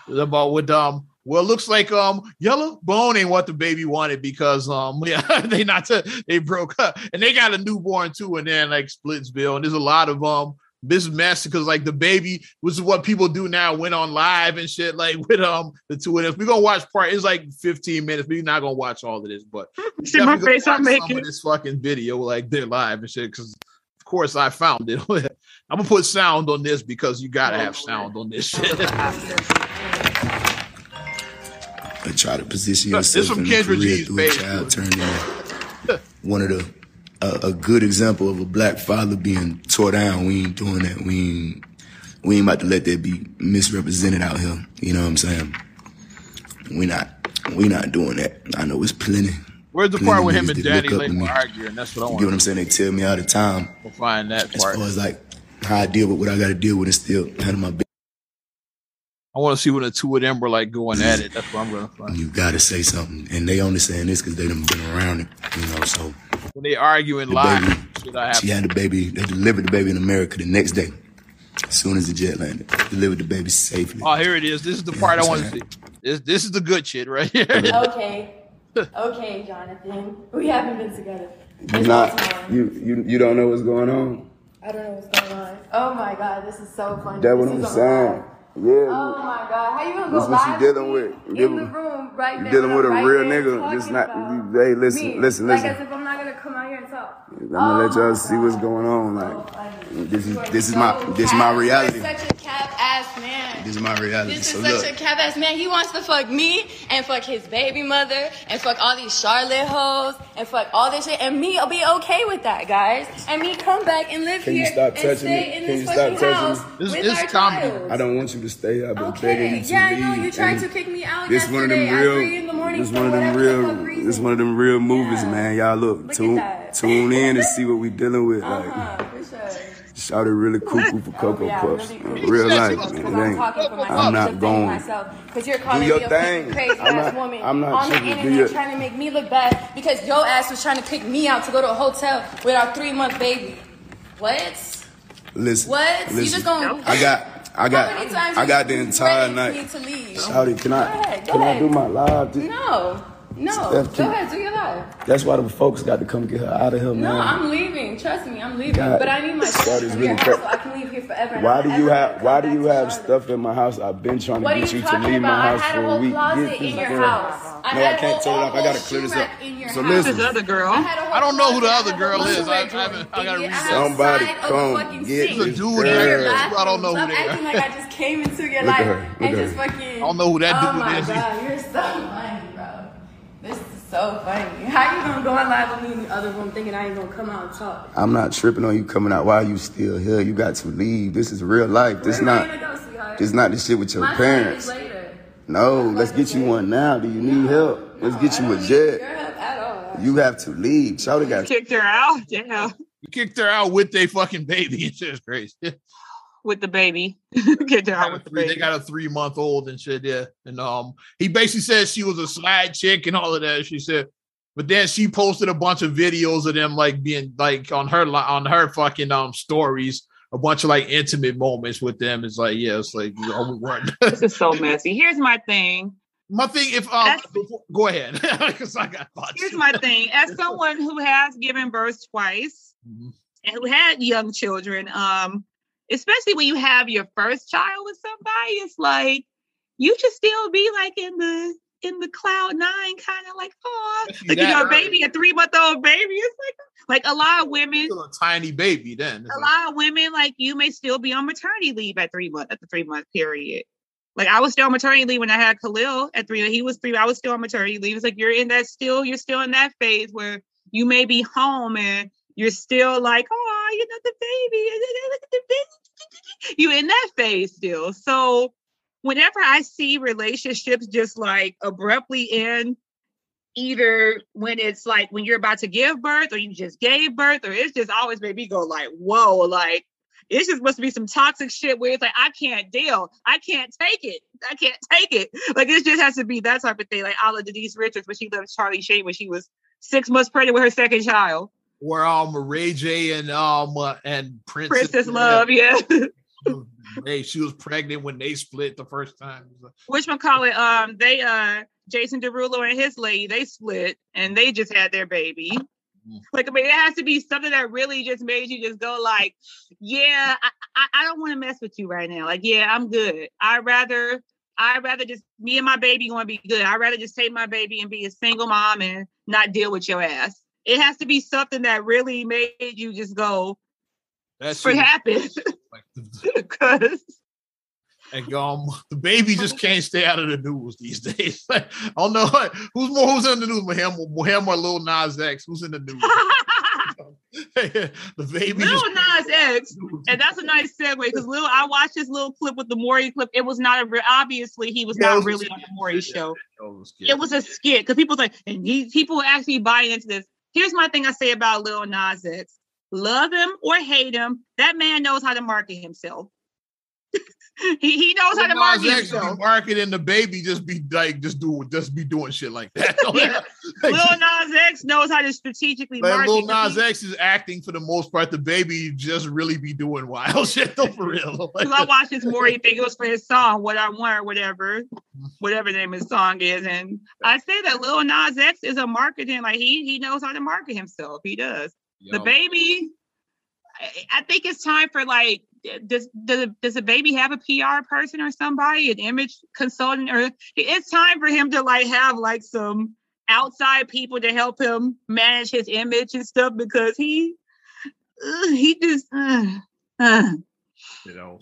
about with um well, it looks like um Yellow Bone ain't what DaBaby wanted because um yeah they not to, they broke up and they got a newborn too and then like Splitsville and there's a lot of um this mess because like DaBaby which is what people do now went on live and shit like with um the two of them. We're gonna watch part it's like 15 minutes. We're not gonna watch all of this, but See my face I'm making. this fucking video like they're live and shit because of course I found it. I'm gonna put sound on this because you gotta have sound on this shit. And try to position yourself in a career through a child turning one of the a, a good example of a black father being tore down. We ain't doing that. We ain't we ain't about to let that be misrepresented out here. You know what I'm saying? We not we not doing that. I know it's plenty. Where's the plenty part with him and that Danny look up Lake were arguing? That's what I want. You get what I'm saying? They tell me all the time to find that part. as far as like how I deal with what I got to deal with and still handle my business. I want to see when the two of them were like going at it. That's what I'm gonna find. You got to say something, and they only saying this because they done been around it. You know, so When they arguing The live, baby. should I have She had the baby. They delivered the baby in America the next day. As soon as the jet landed, delivered the baby safely. Oh, here it is. This is the part I want to see. This this is the good shit right here. Okay. Okay, Jonathan. We haven't been together. You This not you you you don't know what's going on. I don't know what's going on. Oh my god, this is so funny. That what This I'm is saying. Yeah. Oh my god, how you gonna go what you dealing with with. me You in the dealing- room right you dealing with a I'm real nigga. Just not- about hey, listen, me. listen, like listen. as if I'm not gonna come out here and talk. I'm gonna let Oh y'all my see what's going on. Like funny. this is this is so my this is my reality. You're such a cap ass man. This is my reality. This so is look, such a cap ass man. He wants to fuck me and fuck his baby mother and fuck all these Charlotte hoes and fuck all this shit. And me, I'll be okay with that, guys. And me come back and live Can you here stop and touching stay me? in Can this you stop fucking touching house me? This- with this our comedy. child. I don't want you to stay. I've been begging Okay, you to yeah, I know you tried and to kick me out This one of them real. three in the morning This one of them real. This one of them real movies, Yeah. man. Y'all look, Look at tune, in and see what we dealing with. Like, Uh-huh, for sure. shout it really cuckoo for cocoa Oh, yeah, puffs. really In real life, man. It I'm ain't- talking for. I'm not going. myself. Because you're calling your me a thing. crazy I'm ass not- woman I'm not on the internet your- trying to make me look bad because your ass was trying to kick me out to go to a hotel with our three month baby. What? Listen, What? You just gonna- I got, I How got, many times I got the entire night. Me to leave? Shouty, can I, Go ahead, can I do my live? No, no. Steph, Go ahead, do your live. That's why the folks got to come get her out of here, man. No, I'm leaving. Trust me, I'm leaving. God, but I need my stuff is really your so I can leave here forever. Why do you have Why do you have Charlotte. stuff in my house? I've been trying to What are get you you to leave about? my house I had for a a whole week. closet Get in your girl. house. I No, I can't a turn it off. I gotta clear this up. rack in your So house. listen. This other girl. I had a whole I don't know who the other girl is. shoe I- I haven't- I gotta idiot. research. had a Somebody side of a come get sink There's a this dude in there. your girl. bathroom. I don't know who Stop they are. acting like I just came into your life and just her. fucking. I don't know who that oh dude is. oh my god, you're so funny, bro. This is so funny. How you gonna go on live with me in the other room thinking I ain't gonna come out and talk? I'm not tripping on you coming out. Why are you still here? You got to leave. This is real life. This Where am not. gonna go. This not the shit with your My parents. is later. No, let's get you one now. Do you need help? Let's No, get you a don't need your jet. help at all. You have to leave. Shawty got Kicked her out. Yeah. You kicked her out with their fucking baby. It's just crazy. With the baby. Her out with the Three- they got a three month old and shit. Yeah, and um, he basically said she was a slide chick and all of that. She said, but then she posted a bunch of videos of them like being like on her on her fucking um stories, a bunch of like intimate moments with them. It's like yeah, it's like you know, we weren't. This is so messy. Here's my thing. My thing, if um, before- go ahead, because I got thoughts. Here's my thing. As someone who has given birth twice Mhm. and who had young children, um, especially when you have your first child with somebody, it's like you should still be like in the in the cloud nine, kind of like, oh, like you know, early. baby, a three month old baby. It's like like a lot of women, a tiny baby then. A like, lot of women like you may still be on maternity leave at three month at the three month period. Like I was still on maternity leave when I had Khalil at three. He was three. I was still on maternity leave. It's like you're in that still. You're still in that phase where you may be home and you're still like, oh, you know the baby. Look at the baby. You in that phase still. So whenever I see relationships just like abruptly end, either when it's like when you're about to give birth or you just gave birth, or it's just always made me go like, whoa, like it's just must be some toxic shit where it's like I can't deal, I can't take it, I can't take it. Like it just has to be that type of thing. Like a la Denise Richards when she left Charlie Sheen when she was six months pregnant with her second child, where um Ray J and um uh, and Princess, Princess Love, yeah. Hey, she was pregnant when they split the first time. Which one call it? Um, they uh Jason Derulo and his lady, they split and they just had their baby. Mm. Like I mean, it has to be something that really just made you just go like, yeah, I, I, I don't want to mess with you right now. Like, yeah, I'm good. I'd rather I'd rather just me and my baby going to be good. I'd rather just take my baby and be a single mom and not deal with your ass. It has to be something that really made you just go, That's what happened? Because like, um, DaBaby just can't stay out of the news these days. Like, I don't know who's more who's in the news, him, him or Lil Nas X. Who's in the news? DaBaby. Lil Nas X And that's a nice segue because Lil, I watched this little clip with the Maury clip. It was not a re- obviously he was Yeah, not was really on the Maury show. It's. It was a skit because people like and he, people actually buying into this. Here's my thing I say about Lil Nas X: love him or hate him, that man knows how to market himself. he he knows how to market Nas X be himself. marketing DaBaby, just be like, just do, just be doing shit like that. Yeah. Like, Lil Nas X knows how to strategically Like market. Lil Nas he- X is acting for the most part. DaBaby just really be doing wild shit though, for real. Because I watched this Maury was for his song, What I Want, or whatever, whatever the name of his song is. And I say that Lil Nas X is a marketing, like he he knows how to market himself. He does. DaBaby, I, think it's time for like, does does does DaBaby have a PR person or somebody, an image consultant, or it's time for him to like have like some outside people to help him manage his image and stuff because he uh, he just uh, uh. you know.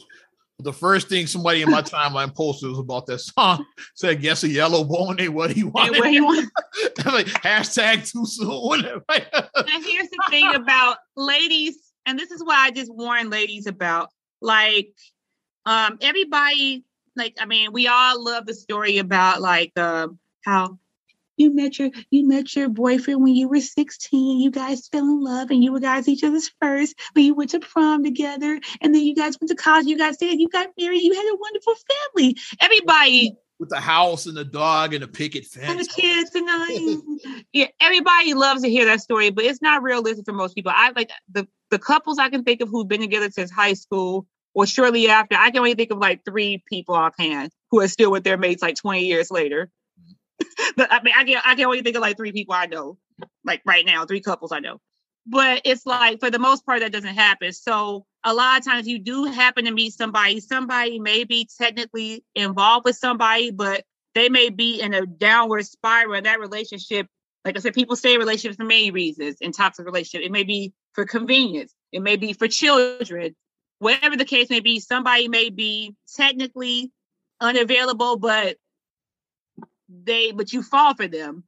the first thing somebody in my timeline posted was about that song. Said, "Guess a yellow bone ain't what he wanted." What he want. like hashtag too soon. And here's the thing about ladies, and this is why I just warn ladies about like um everybody like I mean we all love the story about like um how you met your you met your boyfriend when you were 16 you guys fell in love and you were guys each other's first but you went to prom together and then you guys went to college you guys stayed you got married you had a wonderful family. Everybody with the house and the dog and the picket fence and the kids and the, yeah everybody loves to hear that story but it's not realistic for most people i like the the couples i can think of who've been together since high school or shortly after i can only think of like three people offhand who are still with their mates like 20 years later but I mean, I can I can only think of like three people I know, like right now, three couples I know. But it's like for the most part that doesn't happen. So a lot of times you do happen to meet somebody. Somebody may be technically involved with somebody, but they may be in a downward spiral. That relationship, like I said, people stay in relationships for many reasons. In toxic relationship, it may be for convenience. It may be for children. Whatever the case may be, somebody may be technically unavailable, but they but you fall for them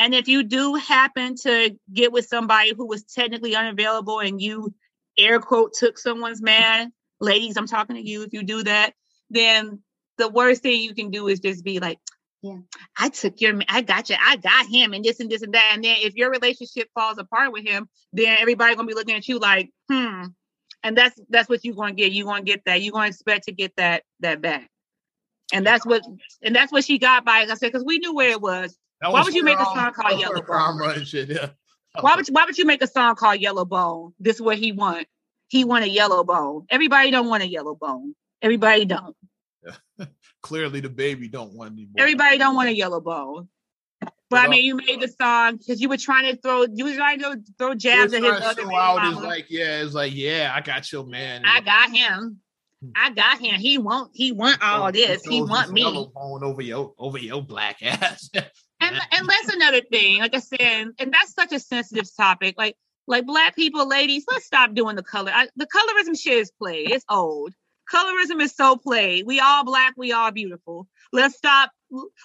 and if you do happen to get with somebody who was technically unavailable and you air quote took someone's man ladies i'm talking to you if you do that then the worst thing you can do is just be like yeah i took your man, i got you i got him and this and this and that and then if your relationship falls apart with him then everybody gonna be looking at you like hmm and that's that's what you're gonna get you're gonna get that you're gonna expect to get that that back and that's what and that's what she got by. I said because we knew where it was. That why would you make a song called Yellow Bone? Shit, yeah. Why would you, why would you make a song called Yellow Bone? This is what he want. He want a yellow bone. Everybody don't want a yellow bone. Everybody don't. Yeah. Clearly, DaBaby don't want anymore. Everybody don't want a yellow bone. But, but I mean, you made the song because you were trying to throw, you were trying to throw jabs at his other. So out is like, yeah, it's like, yeah, I got your man. I got him. Hmm. I got him. He want he want all oh, this. He want me. over your over your black ass. and and that's another thing. Like I said, and that's such a sensitive topic. Like like black people, ladies, let's stop doing the color. I, the colorism shit is play. It's old. Colorism is so played. We all black. We all beautiful. Let's stop.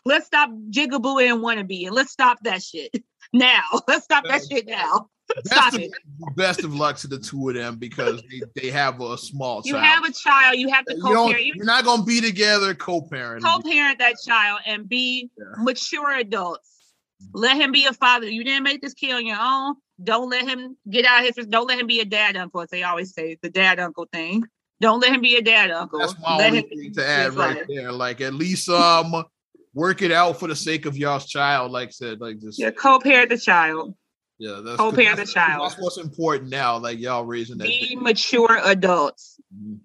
Let's stop jigaboo and wannabe, and let's stop that shit now. Let's stop that shit now. Best. Of, best of luck to the two of them because they, they have a small you have a child. You have to co-parent. You are not going to be together co-parent. Co-parent that child and be yeah. mature adults. Let him be a father. You didn't make this kid on your own. Don't let him get out of his. Don't let him be a dad uncle. As they always say, the dad uncle thing. Don't let him be a dad uncle. That's my let only thing to add right there. Like at least um work it out for the sake of y'all's child. Like said, like this. Yeah, co-parent the child. Yeah, that's co-parent the child. That's what's important now. Like y'all raising that. Be mature adults. Mm-hmm.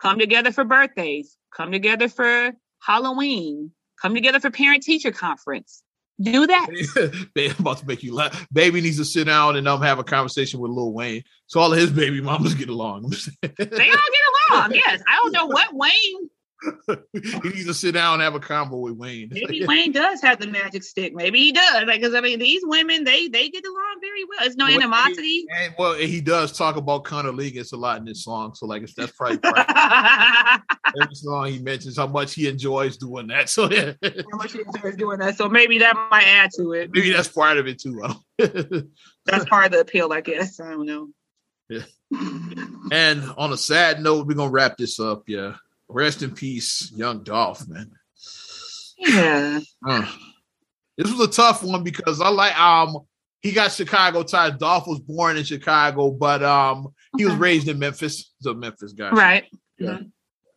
Come together for birthdays. Come together for Halloween. Come together for parent teacher conference. Do that. I'm about to make you laugh. Baby needs to sit down and um have a conversation with Lil Wayne. So all of his baby mamas get along. they all get along. Yes, I don't know what Wayne he needs to sit down and have a convo with Wayne. Maybe Wayne does have the magic stick. Maybe he does. Because I mean, these women they they get along very well. It's no well, animosity. And, and, well, he does talk about cunnilingus a lot in this song. So like, that's probably, probably every song he mentions how much he enjoys doing that. So yeah, how much he enjoys doing that. So maybe that might add to it. Maybe that's part of it too. that's part of the appeal, I guess. I don't know. Yeah. and on a sad note, we're gonna wrap this up. Yeah rest in peace, young Dolph, man. Yeah. Uh, this was a tough one because I like um he got Chicago ties. Dolph was born in Chicago, but um he was raised in Memphis. He's a Memphis guy. Right. Yeah. Mm-hmm.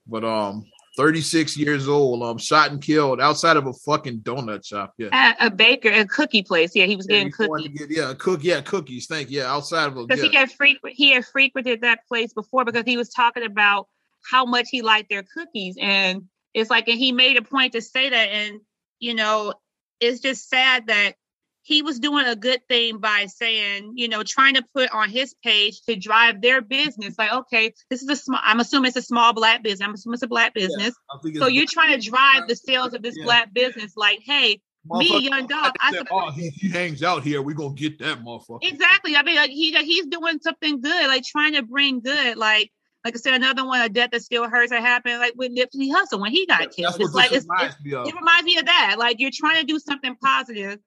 But um 36 years old, um, shot and killed outside of a fucking donut shop. Yeah. At a baker, a cookie place. Yeah, he was yeah, getting cookies. Get, yeah, cook, yeah, cookies. Thank you. Yeah, outside of a because yeah. he had frequent he had frequented that place before because he was talking about how much he liked their cookies. And it's like, and he made a point to say that. And, you know, it's just sad that he was doing a good thing by saying, you know, trying to put on his page to drive their business. Like, okay, this is a small, I'm assuming it's a small black business. I'm assuming it's a black business. Yeah, so you're trying to drive the sales of this yeah. black business. Like, hey, me, young dog. I said, oh, he, he, hangs out here. We're gonna get that motherfucker. Exactly. I mean, like he he's doing something good, like trying to bring good. Like like I said, another one, a death that still hurts that happened, like with Nipsey Hussle when he got That's killed. what It's like it's, reminds it's, me of. it reminds me of that. Like you're trying to do something positive.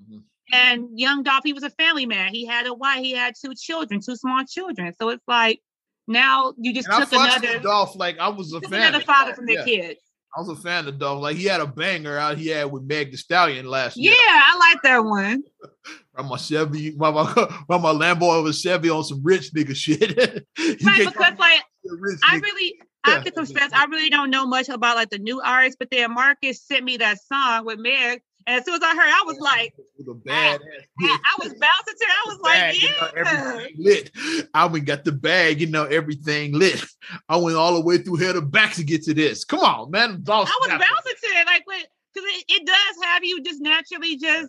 Mhm. And young Dolph, he was a family man. He had a wife. He had two children, two small children. So it's like now you just And took another, Dolph. Like I was a fan. another father from their yeah. kids. I was a fan of Dolph. Like he had a banger out he had with Meg The Stallion last Yeah, year. I like that one. From my Chevy, my, my, my, my Lambo over Chevy on some rich nigga shit. Right, because like call me a rich I really, I have to confess, I really don't know much about like the new artists. But then Marcus sent me that song with Meg, and as soon as I heard, I was like, with a bad I, I was bouncing to it. I was bag, like, you know, yeah. everything lit. I went got the bag, you know, everything lit. I went all the way through here to back to get to this. Come on, man. I was snapped bouncing to it, like, because it, it does have you just naturally just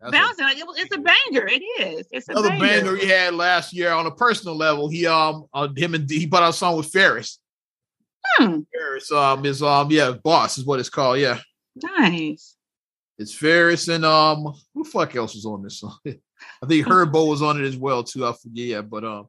That's a- bouncing. Like, it, it's a banger. It is. It's a Another banger. banger he had last year on a personal level. He um uh, him and he put out a song with Ferris. Hmm, Ferris um is um yeah boss is what it's called yeah nice. It's Ferris and um who the fuck else was on this song I think Herbo was on it as well too I forget yeah but um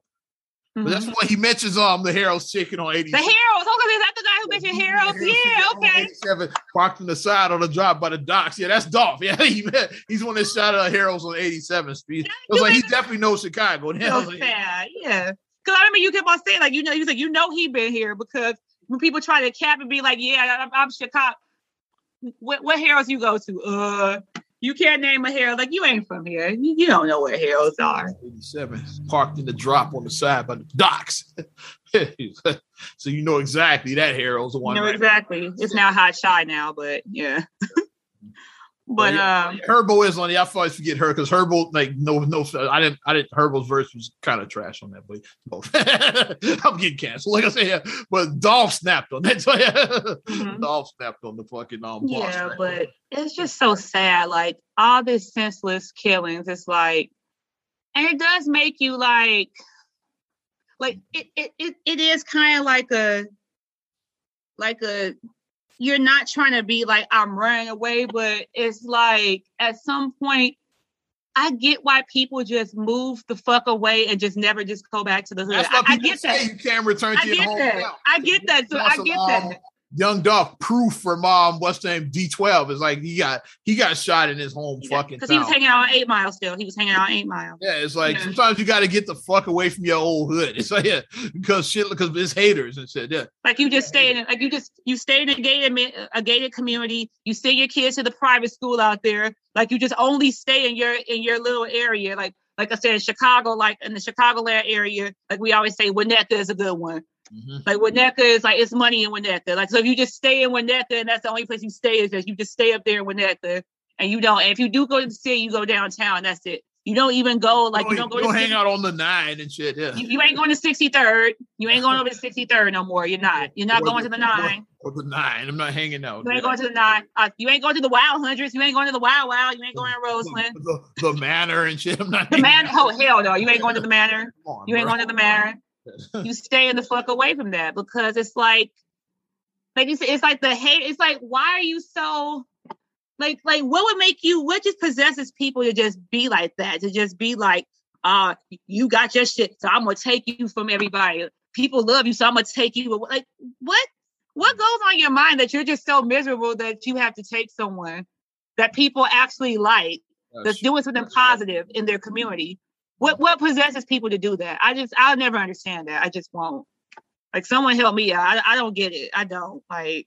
but that's Mhm. why he mentions um the Harold's chicken on eighty The Harold's. Okay, is that the guy who mentioned Harold's? Yeah, okay. 87, parked on the side on the drive by the docks. Yeah, that's Dolph. Yeah, he, he's one that shot at Harold's on 87th Street. I was like, he definitely knows Chicago. And I So sad. Yeah. Because I remember you kept on saying, like, you know, you like, you know, he been here because when people try to cap and be like, yeah, I'm, I'm Chicago. What, what Harold's you go to? Uh, you can't name a hero. Like, you ain't from here. You, you don't know where Harold's are. 87, parked in the drop on the side by the docks. so you know exactly that Harold's the You one. know right? exactly. It's now hot shy now, but yeah. but yeah, um, Herbo is on it. I always forget her because Herbo, like, no, no, I didn't, I didn't. Herbo's verse was kind of trash on that, but no. I'm getting canceled. Like I said, yeah, but Dolph snapped on that. Mhm. Dolph snapped on the fucking um. boss yeah, but it's just so sad. Like all this senseless killings. It's like, and it does make you like, like it it it, it is kind of like a, like a. You're not trying to be like I'm running away, but it's like at some point, I get why people just move the fuck away and just never just go back to the hood. That's why I, I get that. you can't return I to your get that. I get that. So I get um, that. Young Dolph proof for mom, what's the name D12 is like he got he got shot in his home fucking Because he was hanging out on Eight Mile still. He was hanging out on Eight Mile. Yeah, it's like Yeah. sometimes you got to get the fuck away from your old hood. It's like yeah, because shit, because it's haters and shit. Yeah, Like you just stay in, like you just you stay in a gated a gated community. You send your kids to the private school out there. Like you just only stay in your in your little area. Like like I said, Chicago, like in the Chicagoland area, like we always say, Winnetka is a good one. Mhm. Like Winnetka is like it's money in Winnetka. Like so, if you just stay in Winnetka and that's the only place you stay is just you just stay up there in Winnetka, and you don't. And if you do go to the city, you go downtown. That's it. You don't even go like you don't go you don't the hang city. out on the nine and shit. Yeah, You, you ain't going to 63rd. You ain't going over to 63rd no more. You're not. You're not Or going to the nine. or the nine. I'm not hanging out. You ain't yeah. going to the nine. Uh, you ain't going to the Wild Hundreds. You ain't going to the Wild Wild. You ain't going to Roseland. the, the manor and shit. I'm not. The hanging man. Oh hell no! You ain't going to the Manor. On, You ain't bro. going to the Manor. You staying the fuck away from that because it's like, like you said, it's like the hate. It's like why are you so, like, like what would make you? What just possesses people to just be like that? To just be like, uh, you got your shit, so I'm gonna take you from everybody. People love you, so I'm gonna take you. Like what? What goes on your mind that you're just so miserable that you have to take someone that people actually like? that's doing something positive in their community. What what possesses people to do that? I just I'll never understand that. I just won't. Like someone help me out. I, I don't get it. I don't like.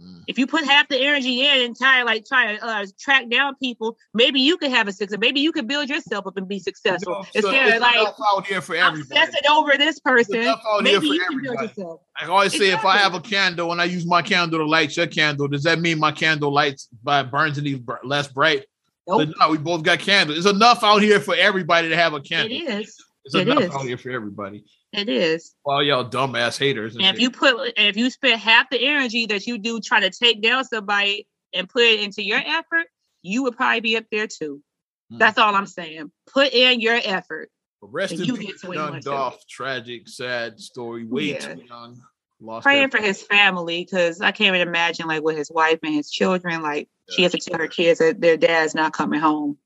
Mm. If you put half the energy in and try like try to uh, track down people, maybe you could have a success. Maybe you could build yourself up and be You successful. know, so Instead it's of like enough out here for I'm everybody. obsessing over this person, enough out here maybe for you can build everybody. yourself. I always say, if I have a candle and I use my candle to light your candle, does that mean my candle lights by burns any br- less bright? Nope. No, we both got candles. It's enough out here for everybody to have a It candle. is. It's It enough is. out here for everybody. It is. All y'all dumbass haters. And And if shit. you put if you spend half the energy that you do trying to take down somebody and put it into your effort, you would probably be up there too. Hmm. That's all I'm saying. Put in your effort. Rest in you peace, get to what you young. Dolph. Tragic, sad story. Way Yeah. too young. Lost Praying for his family because I can't even imagine like with his wife and his children. Like she has to tell her kids that their dad's not coming home.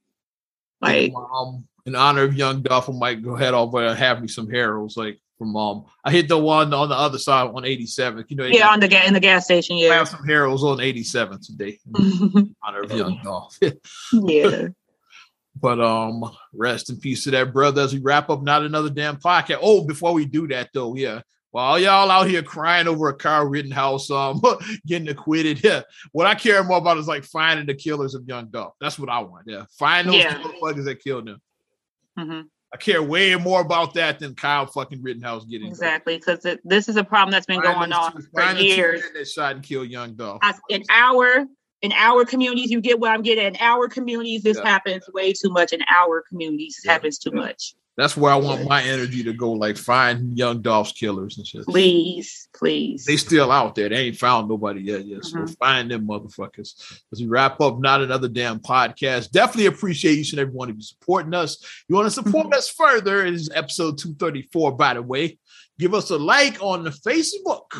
Like um, in honor of young I might go ahead over and have me some Harold's. Like from mom. I hit the one on the other side on 87. You know, Yeah, on the ga- in the gas station. Yeah, I have some Harold's on 87 today. in honor of young Dolph. yeah. But um, rest in peace to that brother as we wrap up not another damn podcast. Oh, before we do that though, yeah. While y'all out here crying over a Kyle Rittenhouse um getting acquitted, yeah. What I care more about is like finding the killers of Young Dolph. That's what I want. Yeah. Find those Yeah. motherfuckers that killed him. hmm I care way more about that than Kyle fucking Rittenhouse getting Exactly, because this is a problem that's been Find going on two- for find the two years. that shot and killed Young Dolph. In our in our communities, you get what I'm getting. In our communities, this Yeah. happens way too much. In our communities, this Yeah. happens too much. That's where I want my energy to go. Like find Young Dolph's killers and shit. Please, please. They still out there. They ain't found nobody yet. Yet. So Mhm. find them motherfuckers. As we wrap up, not another damn podcast. Definitely appreciate each and every one of you supporting us. You want to support us further? It is episode 234, by the way. Give us a like on the Facebook.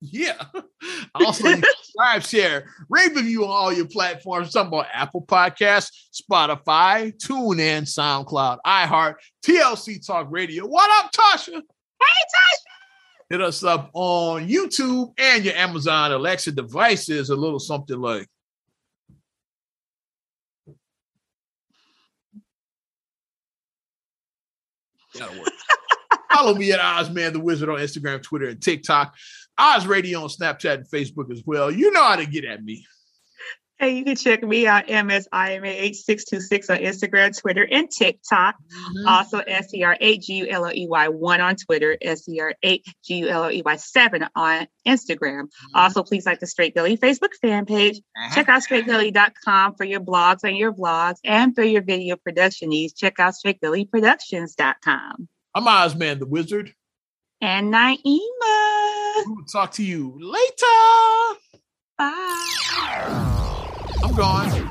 Yeah. Also, subscribe, share, rate, review on all your platforms. Talking about Apple Podcasts, Spotify, TuneIn, SoundCloud, iHeart, TLC Talk Radio. What up, Tasha? hey, Tasha. Hit us up on YouTube and your Amazon Alexa devices. A little something like. That'll work. Follow me at Ozman the Wizard on Instagram, Twitter, and TikTok. Oz Radio on Snapchat and Facebook as well. You know how to get at me. Hey, you can check me out, MSIMA8626 on Instagram, Twitter, and TikTok. Mm-hmm. Also, SCR8GULOEY1 on Twitter, SCR8GULOEY7 on Instagram. Mm-hmm. Also, please like the Straight Gully Facebook fan page. Uh-huh. Check out straightgully.com for your blogs and your vlogs and for your video production needs. Check out straightgullyproductions.com. I'm Ozman the Wizard. And Naima. We'll talk to you later. Bye. I'm gone.